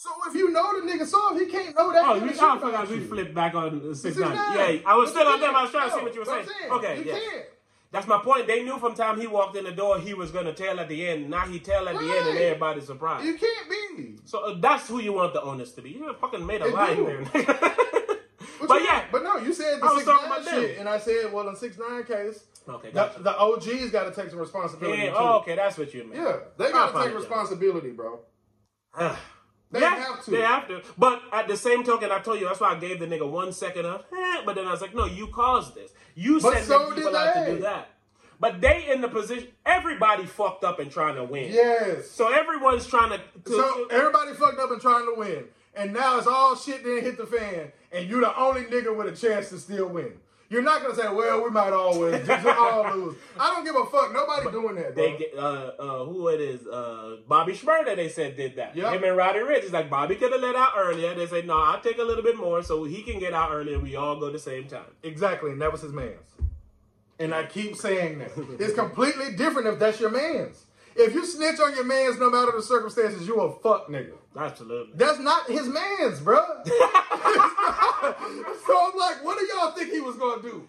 So if you know the nigga soft, he can't know that. Oh, of I forgot we you. flipped back on six nine. Yeah, I was still on them. I was trying to see what you were saying. Okay, you yeah. can't. That's my point. They knew from time he walked in the door he was gonna tell at the end. Now he tell at the end and Right. everybody's surprised. You can't be. So uh, that's who you want the onus to be. You fucking made a They line do. there. But, but you- yeah, but no, you said the I was six nine about them. shit, and I said, well, in six nine case, okay, the, gotcha. the OGs got to take some responsibility. yeah, too. oh, okay, that's what you mean. Yeah, they got to take responsibility, bro. They yeah, have to. They have to. But at the same token, I told you that's why I gave the nigga one second of, eh, but then I was like, no, you caused this. You But sent so people out to do that. But they in the position. Everybody fucked up and trying to win. Yes. So everyone's trying to. to So everybody fucked up and trying to win, and now it's all shit didn't hit the fan, and you the only nigga with a chance to still win. You're not gonna say, "Well, we might always just all lose." I don't give a fuck. Nobody doing that, bro. They get uh uh who it is uh Bobby Shmurda they said did that. Yep. Him and Roddy Rich. It's like Bobby could have let out earlier. They say, no, I'll take a little bit more so he can get out earlier. and We all go the same time. Exactly, and that was his man's. And I keep saying that. It's completely different if that's your man's. If you snitch on your man's, no matter the circumstances, you a fuck nigga. Absolutely. That's not his man's, bro. so I'm like, what do y'all think he was gonna do?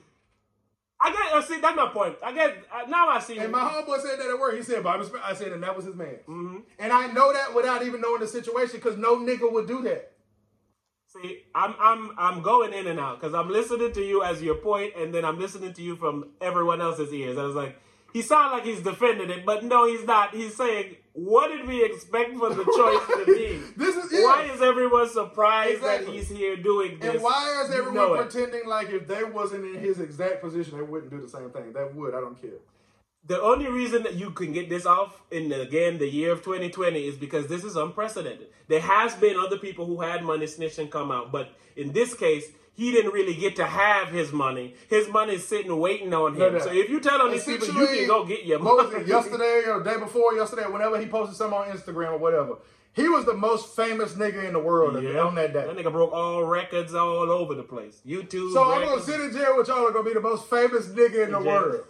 I get. Uh, see, that's my point. I get. Uh, now I see. And my homeboy said that at work. He said Bobby. I said, and that was his man. Mm-hmm. And I know that without even knowing the situation, because no nigga would do that. See, I'm I'm I'm going in and out because I'm listening to you as your point, and then I'm listening to you from everyone else's ears. I was like, he sounds like he's defending it, but no, he's not. He's saying, what did we expect for the choice to be? This is- yeah. why is everyone surprised Exactly. that he's here doing this? And why is You everyone know it. pretending like if they wasn't in his exact position, they wouldn't do the same thing? They would. I don't care. The only reason that you can get this off in again the year of 2020 is because this is unprecedented. There has been other people who had money snitch and come out, but in this case, he didn't really get to have his money. His money's sitting waiting on him. No. So if you tell on these people, you can go get your money. yesterday or the day before yesterday, whenever he posted something on Instagram or whatever, he was the most famous nigga in the world Yeah. on that day. That nigga broke all records all over the place. YouTube. So I'm gonna sit in jail with y'all are gonna be the most famous nigga in the jail. world.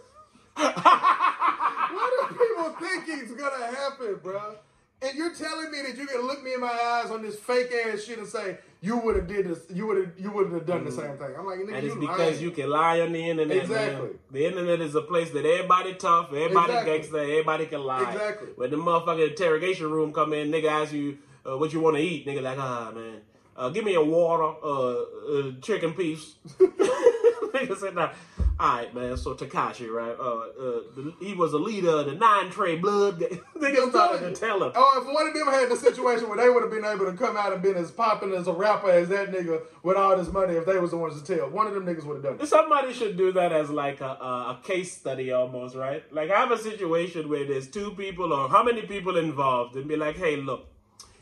what do people think is gonna happen, bro? And you're telling me that you can look me in my eyes on this fake ass shit and say you would have did this, you would have, you would have done the same thing. I'm like, nigga, Mm-hmm. And you it's because lying. you can lie on the internet. Exactly. Man. The internet is a place that everybody tough, everybody Exactly. gangster, everybody can lie. Exactly. When the motherfucking interrogation room come in, nigga ask you uh, what you want to eat. Nigga like, ah man, uh, give me a water, uh, uh chicken piece. nigga said, nah. All right, man. So Tekashi, right? Uh, uh, the, he was a leader of the Nine Trey Blood. gang. nigga I'm started to tell him. Oh, if one of them had the situation where they would have been able to come out and been as popular as a rapper as that nigga with all this money, if they was the ones to tell, one of them niggas would have done it. Somebody should do that as like a, a, a case study almost, right? Like I have a situation where there's two people or how many people involved and be like, hey, look,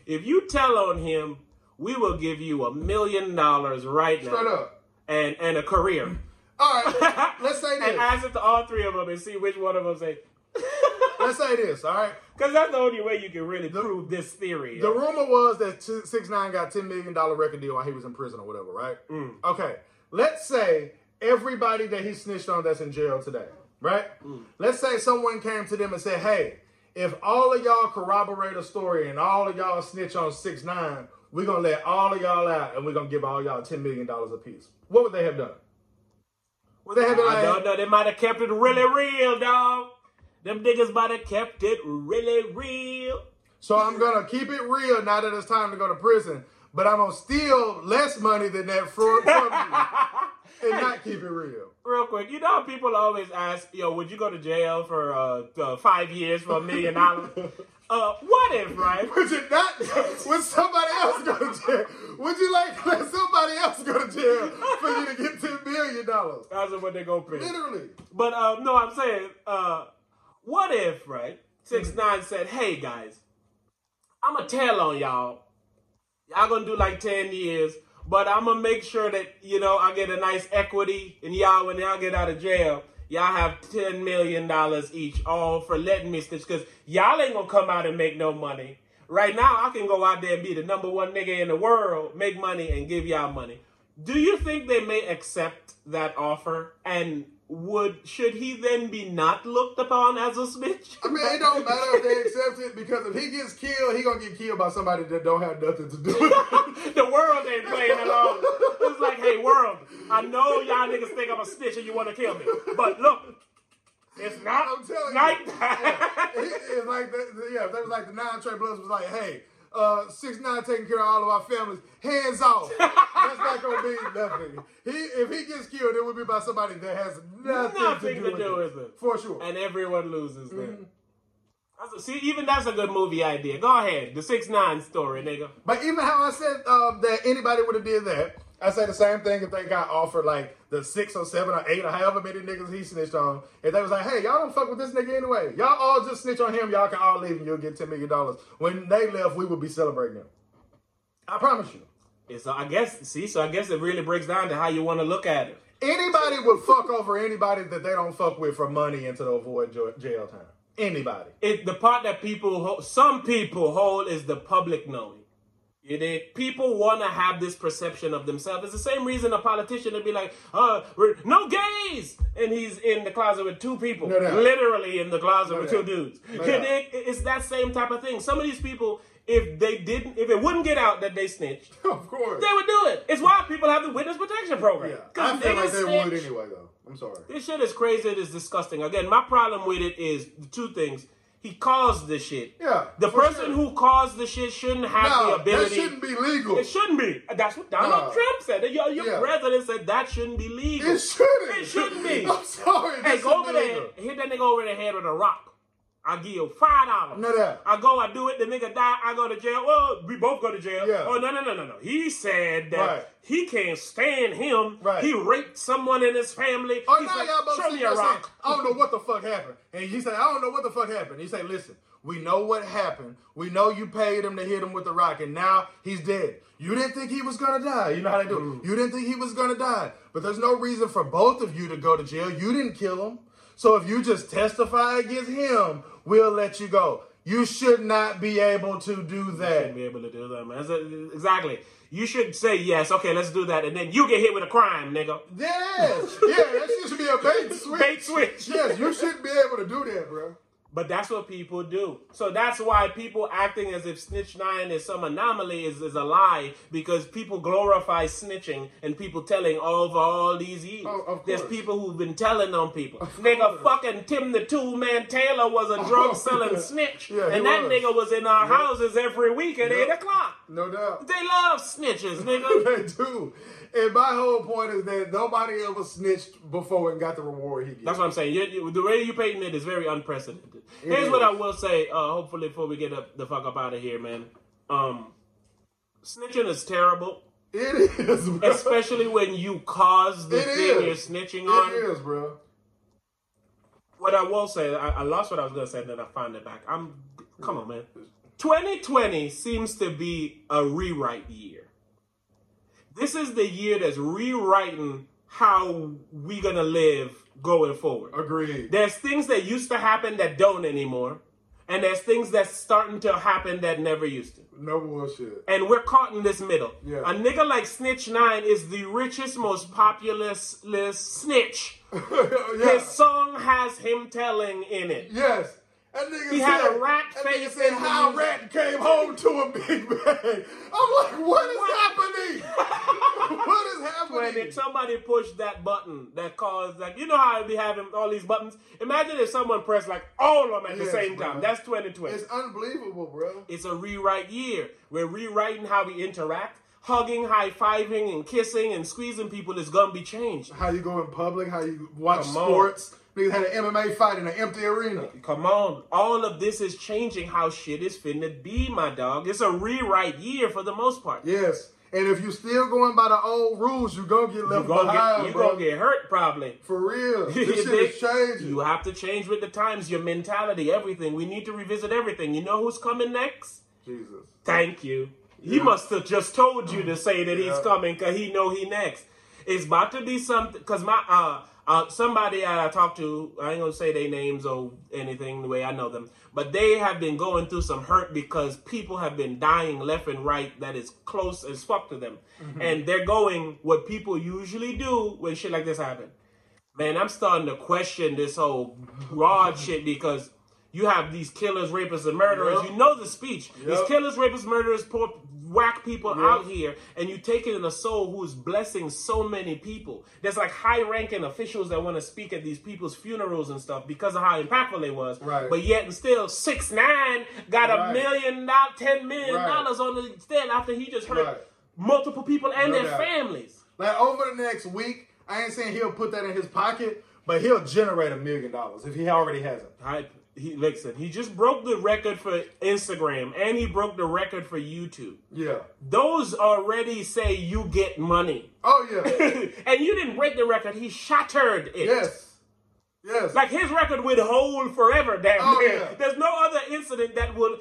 if you tell on him, we will give you a million dollars right now. Straight up. And and a career. All right, let's say and this. ask it to all three of them and see which one of them say. Let's say this. All right. Because that's the only way you can really prove this theory. The rumor was that Six Nine got ten million dollar record deal while he was in prison or whatever, right? Mm. Okay, let's say everybody that he snitched on that's in jail today, right? Mm. Let's say someone came to them and said, "Hey, if all of y'all corroborate a story and all of y'all snitch on Six Nine, we're gonna let all of y'all out and we're gonna give all y'all ten million dollars apiece." What would they have done? Would they been I don't know. They might have kept it really real, dog. Them niggas might have kept it really real. So I'm gonna keep it real now that it's time to go to prison, but I'm gonna steal less money than that from you and not keep it real. Real quick, you know how people always ask, yo, would you go to jail for uh, uh, five years for a million dollars? Uh, what if, right? Would you not? Would somebody else go to jail? Would you like let somebody else go to jail for you to get ten million dollars? That's what they go pay. Literally. But uh, no, I'm saying, uh, what if, right? Six nine said, "Hey guys, I'm gonna tell on y'all. Y'all gonna do like ten years, but I'm gonna make sure that you know I get a nice equity, and y'all when y'all get out of jail." Y'all have ten million dollars each, all for letting me snitch. Cause y'all ain't gonna come out and make no money. Right now, I can go out there and be the number one nigga in the world, make money, and give y'all money. Do you think they may accept that offer? And would should he then be not looked upon as a snitch? I mean, it don't matter if they accept it because if he gets killed, he gonna get killed by somebody that don't have nothing to do with it. the world ain't playing along. It's like, hey, world, I know y'all niggas think I'm a snitch and you want to kill me, but look, it's not I'm telling like you. that. It- it's like that, yeah, if they was like the nine Trey Bloods was like, hey, uh, six nine taking care of all of our families, hands off. That's not gonna mean nothing. He if he gets killed, it would be by somebody that has nothing, Nothing to do, to with, do it. with it. For sure. and everyone loses then. Mm-hmm. A- see, even that's a good movie idea. Go ahead, the six nine story, nigga. But even how I said uh, that anybody would have did that, I say the same thing if they got offered like the six or seven or eight or however many niggas he snitched on. If they was like, hey, y'all don't fuck with this nigga anyway. Y'all all just snitch on him. Y'all can all leave and you'll get ten million dollars. When they left, we would be celebrating them. I promise you. It's, I guess, see, so I guess it really breaks down to how you want to look at it. Anybody would fuck over anybody that they don't fuck with for money and to avoid jail time. Anybody. It the part that people, ho- some people hold is the public knowing. You dig? People want to have this perception of themselves. It's the same reason a politician would be like, uh, we're- no gays! And he's in the closet with two people. No doubt. Literally in the closet No with two dudes. No you dig? It's that same type of thing. Some of these people, if they didn't, if it wouldn't get out that they snitched, of course. they would do it. It's why people have the witness protection program. Yeah, I feel like they would anyway, though. I'm sorry. This shit is crazy. It is disgusting. Again, my problem with it is two things. He caused the shit. Yeah, The person sure. who caused the shit shouldn't have No, the that ability. shouldn't be legal. It shouldn't be. That's what Donald No. Trump said. Your, your Yeah. president said that shouldn't be legal. It shouldn't. It shouldn't be. I'm sorry. Hey, go over there, hit that nigga over the head with a rock. I give you five dollars. No doubt. I go, I do it. The nigga die. I go to jail. Well, we both go to jail. Yeah. Oh no, no, no, no, no. He said that Right. he can't stand him. Right. He raped someone in his family. Oh, He's now like, y'all both show sitting me a there saying, rock. I don't know what the fuck happened. And he said, I don't know what the fuck happened. He said, listen, we know what happened. We know you paid him to hit him with the rock, and now he's dead. You didn't think he was gonna die. You know how they do. Mm. You didn't think he was gonna die. But there's no reason for both of you to go to jail. You didn't kill him. So if you just testify against him, we'll let you go. You should not be able to do that. Shouldn't be able to do that, man. Exactly. You should say yes. Okay, let's do that, and then you get hit with a crime, nigga. Yes. yeah, that should be a bait switch. Bait switch. Yes, you shouldn't be able to do that, bro. But that's what people do. So that's why people acting as if Snitch 9 is some anomaly is, is a lie because people glorify snitching and people telling over all these years. Oh, of There's people who've been telling on people. Nigga, fucking Tim the Tool Man Taylor was a oh, drug selling snitch. Yeah, and that was. nigga was in our houses every week at Yep. 8 o'clock. No doubt. They love snitches, nigga. they do. And my whole point is that nobody ever snitched before and got the reward he gets. That's what I'm saying. You, you, the way you painting it is very unprecedented. It Here's is. what I will say. Uh, hopefully, before we get up, the fuck up out of here, man. Um, snitching is terrible, It is, bro. especially when you cause the It thing is. you're snitching on. It is, bro. What I will say, I, I lost what I was gonna say, and then I found it back. I'm, come on, man. 2020 seems to be a rewrite year. This is the year that's rewriting how we gonna live going forward. Agreed. There's things that used to happen that don't anymore, and there's things that's starting to happen that never used to. No bullshit. And we're caught in this middle. Yeah. A nigga like Snitch Nine is the richest, most populous snitch. yeah. His song has him telling in it. Yes. That nigga He said, had a rat that face nigga said how music. rat came home to a big bang. I'm like, what is happening? what is When happening? if somebody pushed that button that caused like you know how we have all these buttons. Imagine if someone pressed like all of them at the same bro. time. That's 2020. It's unbelievable, bro. It's a rewrite year. We're rewriting how we interact. Hugging, high fiving, and kissing and squeezing people is gonna be changed. How you go in public, how you watch Come sports. Niggas had an MMA fight in an empty arena. Come on, all of this is changing how shit is finna be, my dog. It's a rewrite year for the most part. Yes. And if you're still going by the old rules, you're gonna get You're left gonna behind, get, you bro. gonna get hurt probably. For real. This You shit is changing. You have to change with the times, your mentality, everything. We need to revisit everything. You know who's coming next? Jesus. Thank you. He must have just told you to say that he's coming because he know he next. It's about to be something because my uh uh somebody I talked to I ain't gonna say their names or anything the way I know them, but they have been going through some hurt because people have been dying left and right that is close as fuck to them, and they're going what people usually do when shit like this happen. Man, I'm starting to question this whole broad shit because you have these killers, rapists, and murderers. Yep. You know the speech. These killers, rapists, murderers, poor, whack people Yep. out here, and you take it in a soul who's blessing so many people. There's like high-ranking officials that want to speak at these people's funerals and stuff because of how impactful they was. Right. But yet and still, six nine got a million dollars, ten million Right. dollars on the stand after he just hurt Right. multiple people and No their doubt. families. Like over the next week, I ain't saying he'll put that in his pocket, but he'll generate a million dollars if he already hasn't. I, he listen. He just broke the record for Instagram, and he broke the record for YouTube. Yeah. Those already say you get money, Oh yeah. and you didn't break the record. He shattered it. yes. Yes. Like his record would hold forever. Damn Oh, yeah. There's no other incident that would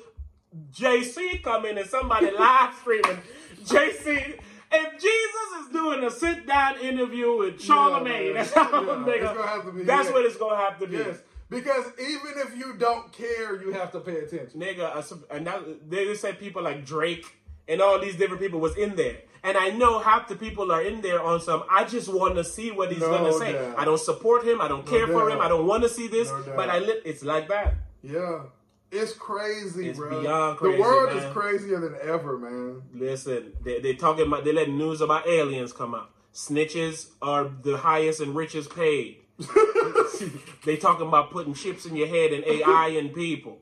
JC come in and somebody live streaming JC. If Jesus is doing a sit down interview with Charlamagne, man. that's Yeah, nigga- it's gonna have to be That's what it's gonna have to be. yes. Because even if you don't care, you have to pay attention. nigga, and that, they just said people like Drake and all these different people was in there. And I know half the people are in there on some. I just want to see what he's No gonna say. doubt. I don't support him. I don't care for him. I don't want to see this. No but I li- it's like that. Yeah. It's crazy, It's bro. beyond crazy, the world man. is crazier than ever, man. Listen, they they talking about they let news about aliens come out. Snitches are the highest and richest paid. they talking about putting chips in your head and AI in people,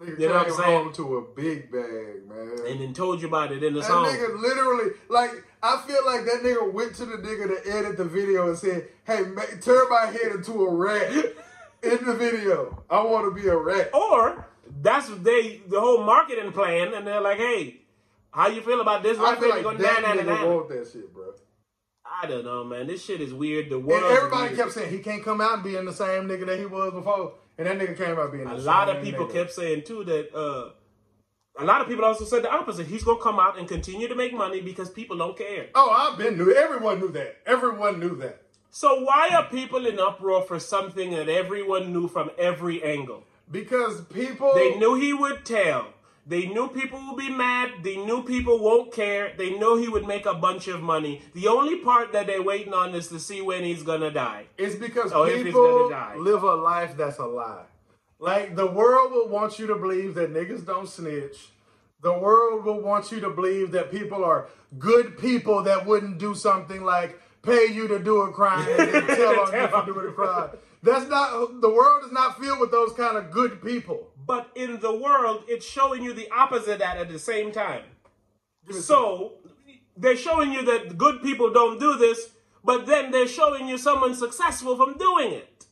Nigga You know what I'm saying? home to a big bag, man. and then told you about it in the that song. nigga literally, like, I feel like that nigga went to the nigga to edit the video and said, "Hey, ma- turn my head into a rat in the video. I want to be a rat." Or that's they the whole marketing plan, and they're like, hey, how you feel about this? I feel like going that down, down, nigga down. want that shit, bro. I don't know, man. This shit is weird. The And world. everybody kept saying he can't come out and be in the same nigga that he was before, and that nigga came out being A lot of people nigga. kept saying too that. uh a lot of people also said the opposite. He's gonna come out and continue to make money because people don't care. Oh, I've been knew. Everyone knew that. Everyone knew that. So why are people in uproar for something that everyone knew from every angle? Because people They knew he would tell. They knew people would be mad. They knew people won't care. They know he would make a bunch of money. The only part that they're waiting on is to see when he's gonna die. It's because Oh, people live a life that's a lie. Like the world will want you to believe that niggas don't snitch. The world will want you to believe that people are good people that wouldn't do something like pay you to do a crime and then tell on you for doing a crime. That's not the world is not filled with those kind of good people. But in the world, it's showing you the opposite at at the same time. So they're showing you that good people don't do this, but then they're showing you someone successful from doing it.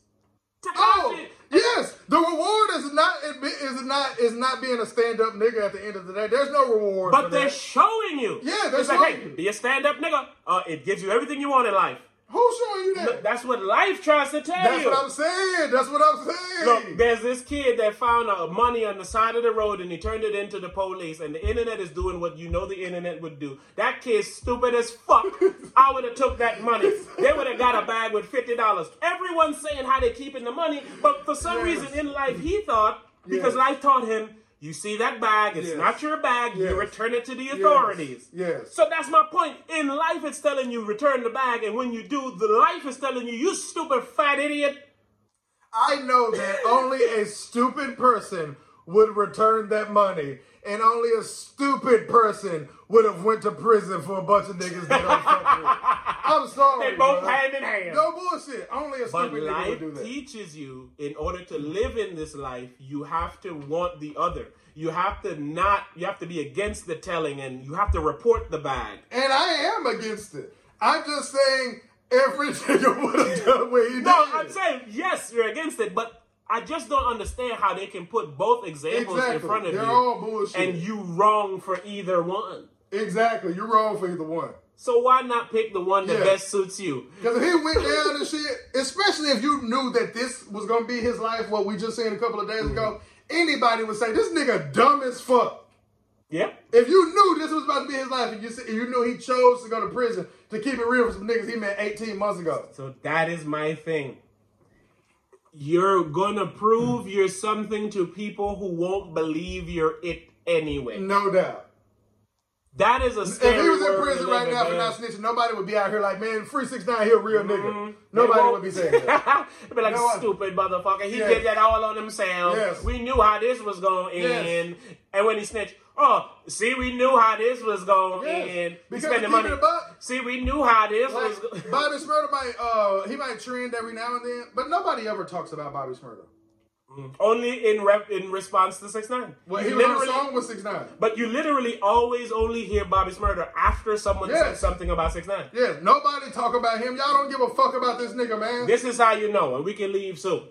Oh, yes. The reward is not is not is not being a stand up nigga at the end of the day. There's no reward. But they're that. showing you. Yeah, they're it's like, showing hey, you. be a stand-up nigga. Uh, it gives you everything you want in life. Who's showing you that? That's what life tries to tell That's you. That's what I'm saying. That's what I'm saying. Look, there's this kid that found uh, money on the side of the road and he turned it into the police, and the internet is doing what you know the internet would do. That kid's stupid as fuck. I would have took that money. They would have got a bag with fifty dollars. Everyone's saying how they're keeping the money, but for some Yes. reason in life he thought because Yes. life taught him. You see that bag, it's Yes. not your bag, Yes. you return it to the authorities. Yes. So that's my point. In life, it's telling you return the bag, and when you do, the life is telling you, you stupid fat idiot. I know that only a stupid person would return that money, and only a stupid person would have went to prison for a bunch of niggas that don't fuck with. I'm sorry. They both bro. hand in hand. No bullshit. Only a But stupid nigga would do that. teaches you, in order to live in this life, you have to want the other. You have to not. You have to be against the telling, and you have to report the bag. and I am against it. I'm just saying every nigga would have done what he did. No, I'm saying yes, you're against it, but I just don't understand how they can put both examples in front of They're you, all bullshit. and you wrong for either one. Exactly. You're wrong for either one. So why not pick the one that Yeah. best suits you? Because if he went down and shit, especially if you knew that this was gonna be his life, what we just seen a couple of days ago, mm-hmm. anybody would say this nigga dumb as fuck. Yeah. If you knew this was about to be his life, and you said- you knew he chose to go to prison to keep it real with some niggas he met 18 months ago. So that is my thing. You're gonna prove you're something to people who won't believe you're it anyway. No doubt. That is a If he was in prison right now for not snitching, nobody would be out here like, man, free six nine, he a real nigga. Mhm. Nobody would be saying that. They'd be like, No stupid motherfucker. He Yes. did that all on himself. Yes. We knew how this was going to Yes. end. And when he snitched, oh, see, we knew how this was going to Yes. end. Because spent the money. buck. See, we knew how this was Like, going Bobby Shmurda might uh he might trend every now and then, but nobody ever talks about Bobby Shmurda. Only in rep- in response to 6 9 Well, he was a song with six nine. But you literally always only hear Bobby Shmurda after someone says Yes. something about 6 9 Yeah, nobody talk about him. Y'all don't give a fuck about this nigga, man. This is how you know, and we can leave soon.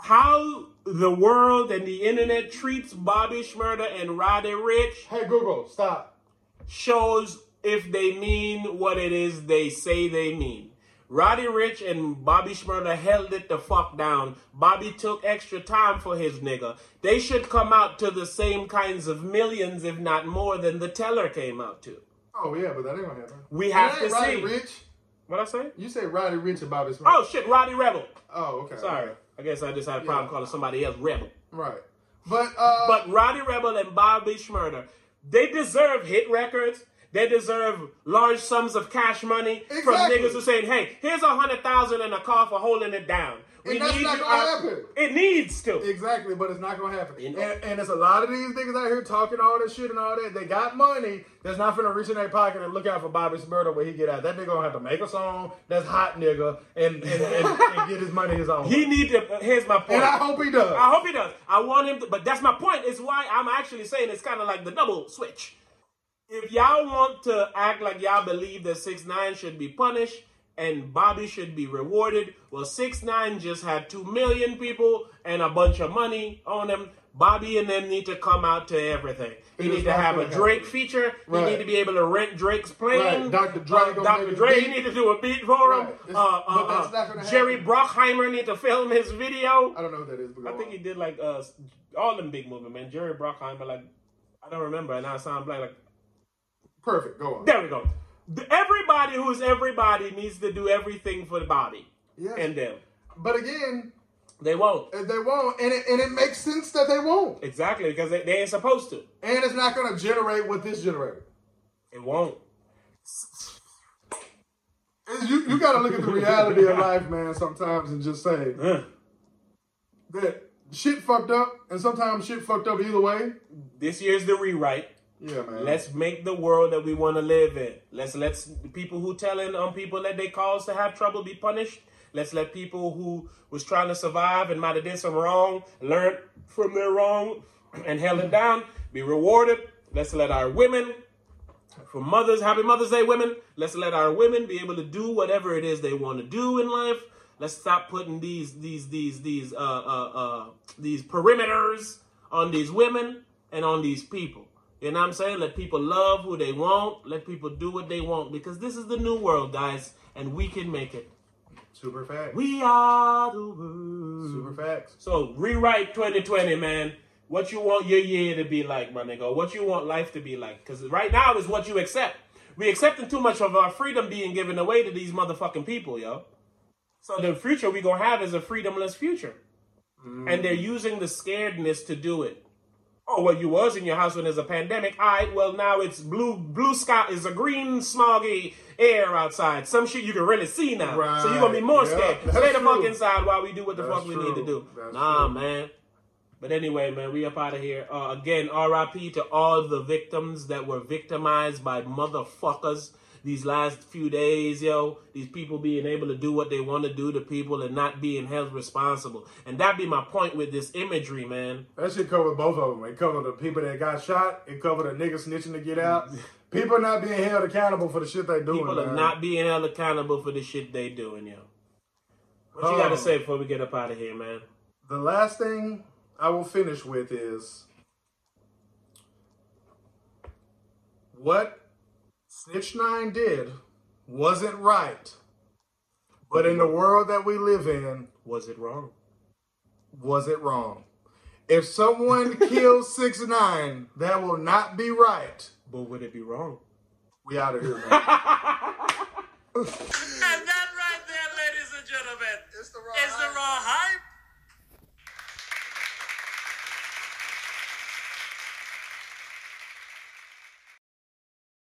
How the world and the internet treats Bobby Shmurda and Roddy Ricch hey Google, stop. shows if they mean what it is they say they mean. Roddy Ricch and Bobby Shmurda held it the fuck down. Bobby took extra time for his nigga. They should come out to the same kinds of millions, if not more, than the teller came out to. Oh yeah, but that ain't gonna happen. We have ain't to Roddy see. Rich. What I say? You say Roddy Ricch and Bobby Shmurda. Oh shit, Rowdy Rebel. Oh, okay. Sorry. I guess I just had a problem Yeah. calling somebody else Rebel. Right. But uh But Rowdy Rebel and Bobby Shmurda, they deserve hit records. They deserve large sums of cash money from niggas who saying, "Hey, here's a hundred thousand in a car for holding it down." And that's not gonna uh, happen. It needs to. Exactly, but it's not gonna happen. You know- And, and there's a lot of these niggas out here talking all this shit and all that. They got money that's not finna reach in their pocket and look out for Bobby Shmurda when he get out. That nigga gonna have to make a song that's hot nigga and and, and, and get his money his own. He need to. Here's my point. and I hope he does. I hope he does. I want him to, but that's my point. Is why I'm actually saying it's kind of like the double switch. If y'all want to act like y'all believe that six nine should be punished and Bobby should be rewarded, well, six nine just had two million people and a bunch of money on him. Bobby and them need to come out to everything. He need to have a Drake happen. feature. He need to be able to rent Drake's plane. Right. Dr. Drake, Uh, Dr. Dre beat. need to do a beat for him. Right. Uh, uh, uh, Jerry. Bruckheimer need to film his video. I don't know who that is. I think on. he did like uh all them big movies, man. Jerry Bruckheimer, like I don't remember, and I sound like like perfect. Go on. there we go. Everybody who's everybody needs to do everything for the body Yes. and them. But again, They won't uh, they won't, and it, and it makes sense that they won't, exactly because they, they ain't supposed to. and it's not gonna generate what this generated. It won't. You you gotta look at the reality of life, man. Sometimes and just say Huh. that shit fucked up, and sometimes shit fucked up either way. This year's the rewrite. Man. Let's make the world that we want to live in. Let's let people who telling on people that they cause to have trouble be punished. Let's let people who was trying to survive and might have did some wrong learn from their wrong and held it down be rewarded. Let's let our women, for mothers, happy Mother's Day, women. Let's let our women be able to do whatever it is they want to do in life. Let's stop putting these these these these uh uh uh these perimeters on these women and on these people. You know what I'm saying? Let people love who they want. Let people do what they want because this is the new world, guys, and we can make it. super facts. We are the world. super facts. So rewrite 2020, man. What you want your year to be like, my nigga? What you want life to be like? Because right now is what you accept. We accepting too much of our freedom being given away to these motherfucking people, yo. So the future we gonna have is a freedomless future, and they're mm. using the scaredness to do it. Oh well, you was in your house when there's a pandemic. All right, well now it's blue. Blue sky is a green smoggy air outside. Some shit you can really see now. So you're gonna be more Yeah, scared. Stay the fuck inside while we do what the That's fuck we need to do. That's nah, true. man. But anyway, man, we up out of here. Uh, again, RIP to all the victims that were victimized by motherfuckers these last few days, yo. These people being able to do what they want to do to people and not being held responsible. And that be my point with this imagery, man. That should cover both of them. It covered the people that got shot. It covered the niggas snitching to get out. People not being held accountable for the shit they doing. People are man. not being held accountable for the shit they doing, yo. What you got to Oh. say before we get up out of here, man? The last thing I will finish with is what Snitch Nine did wasn't right. But in the world that we live in, Was it wrong? was it wrong? If someone kills six nine, that will not be right. But would it be wrong? We out of here, man. And that right there, ladies and gentlemen, It's the raw is the raw hype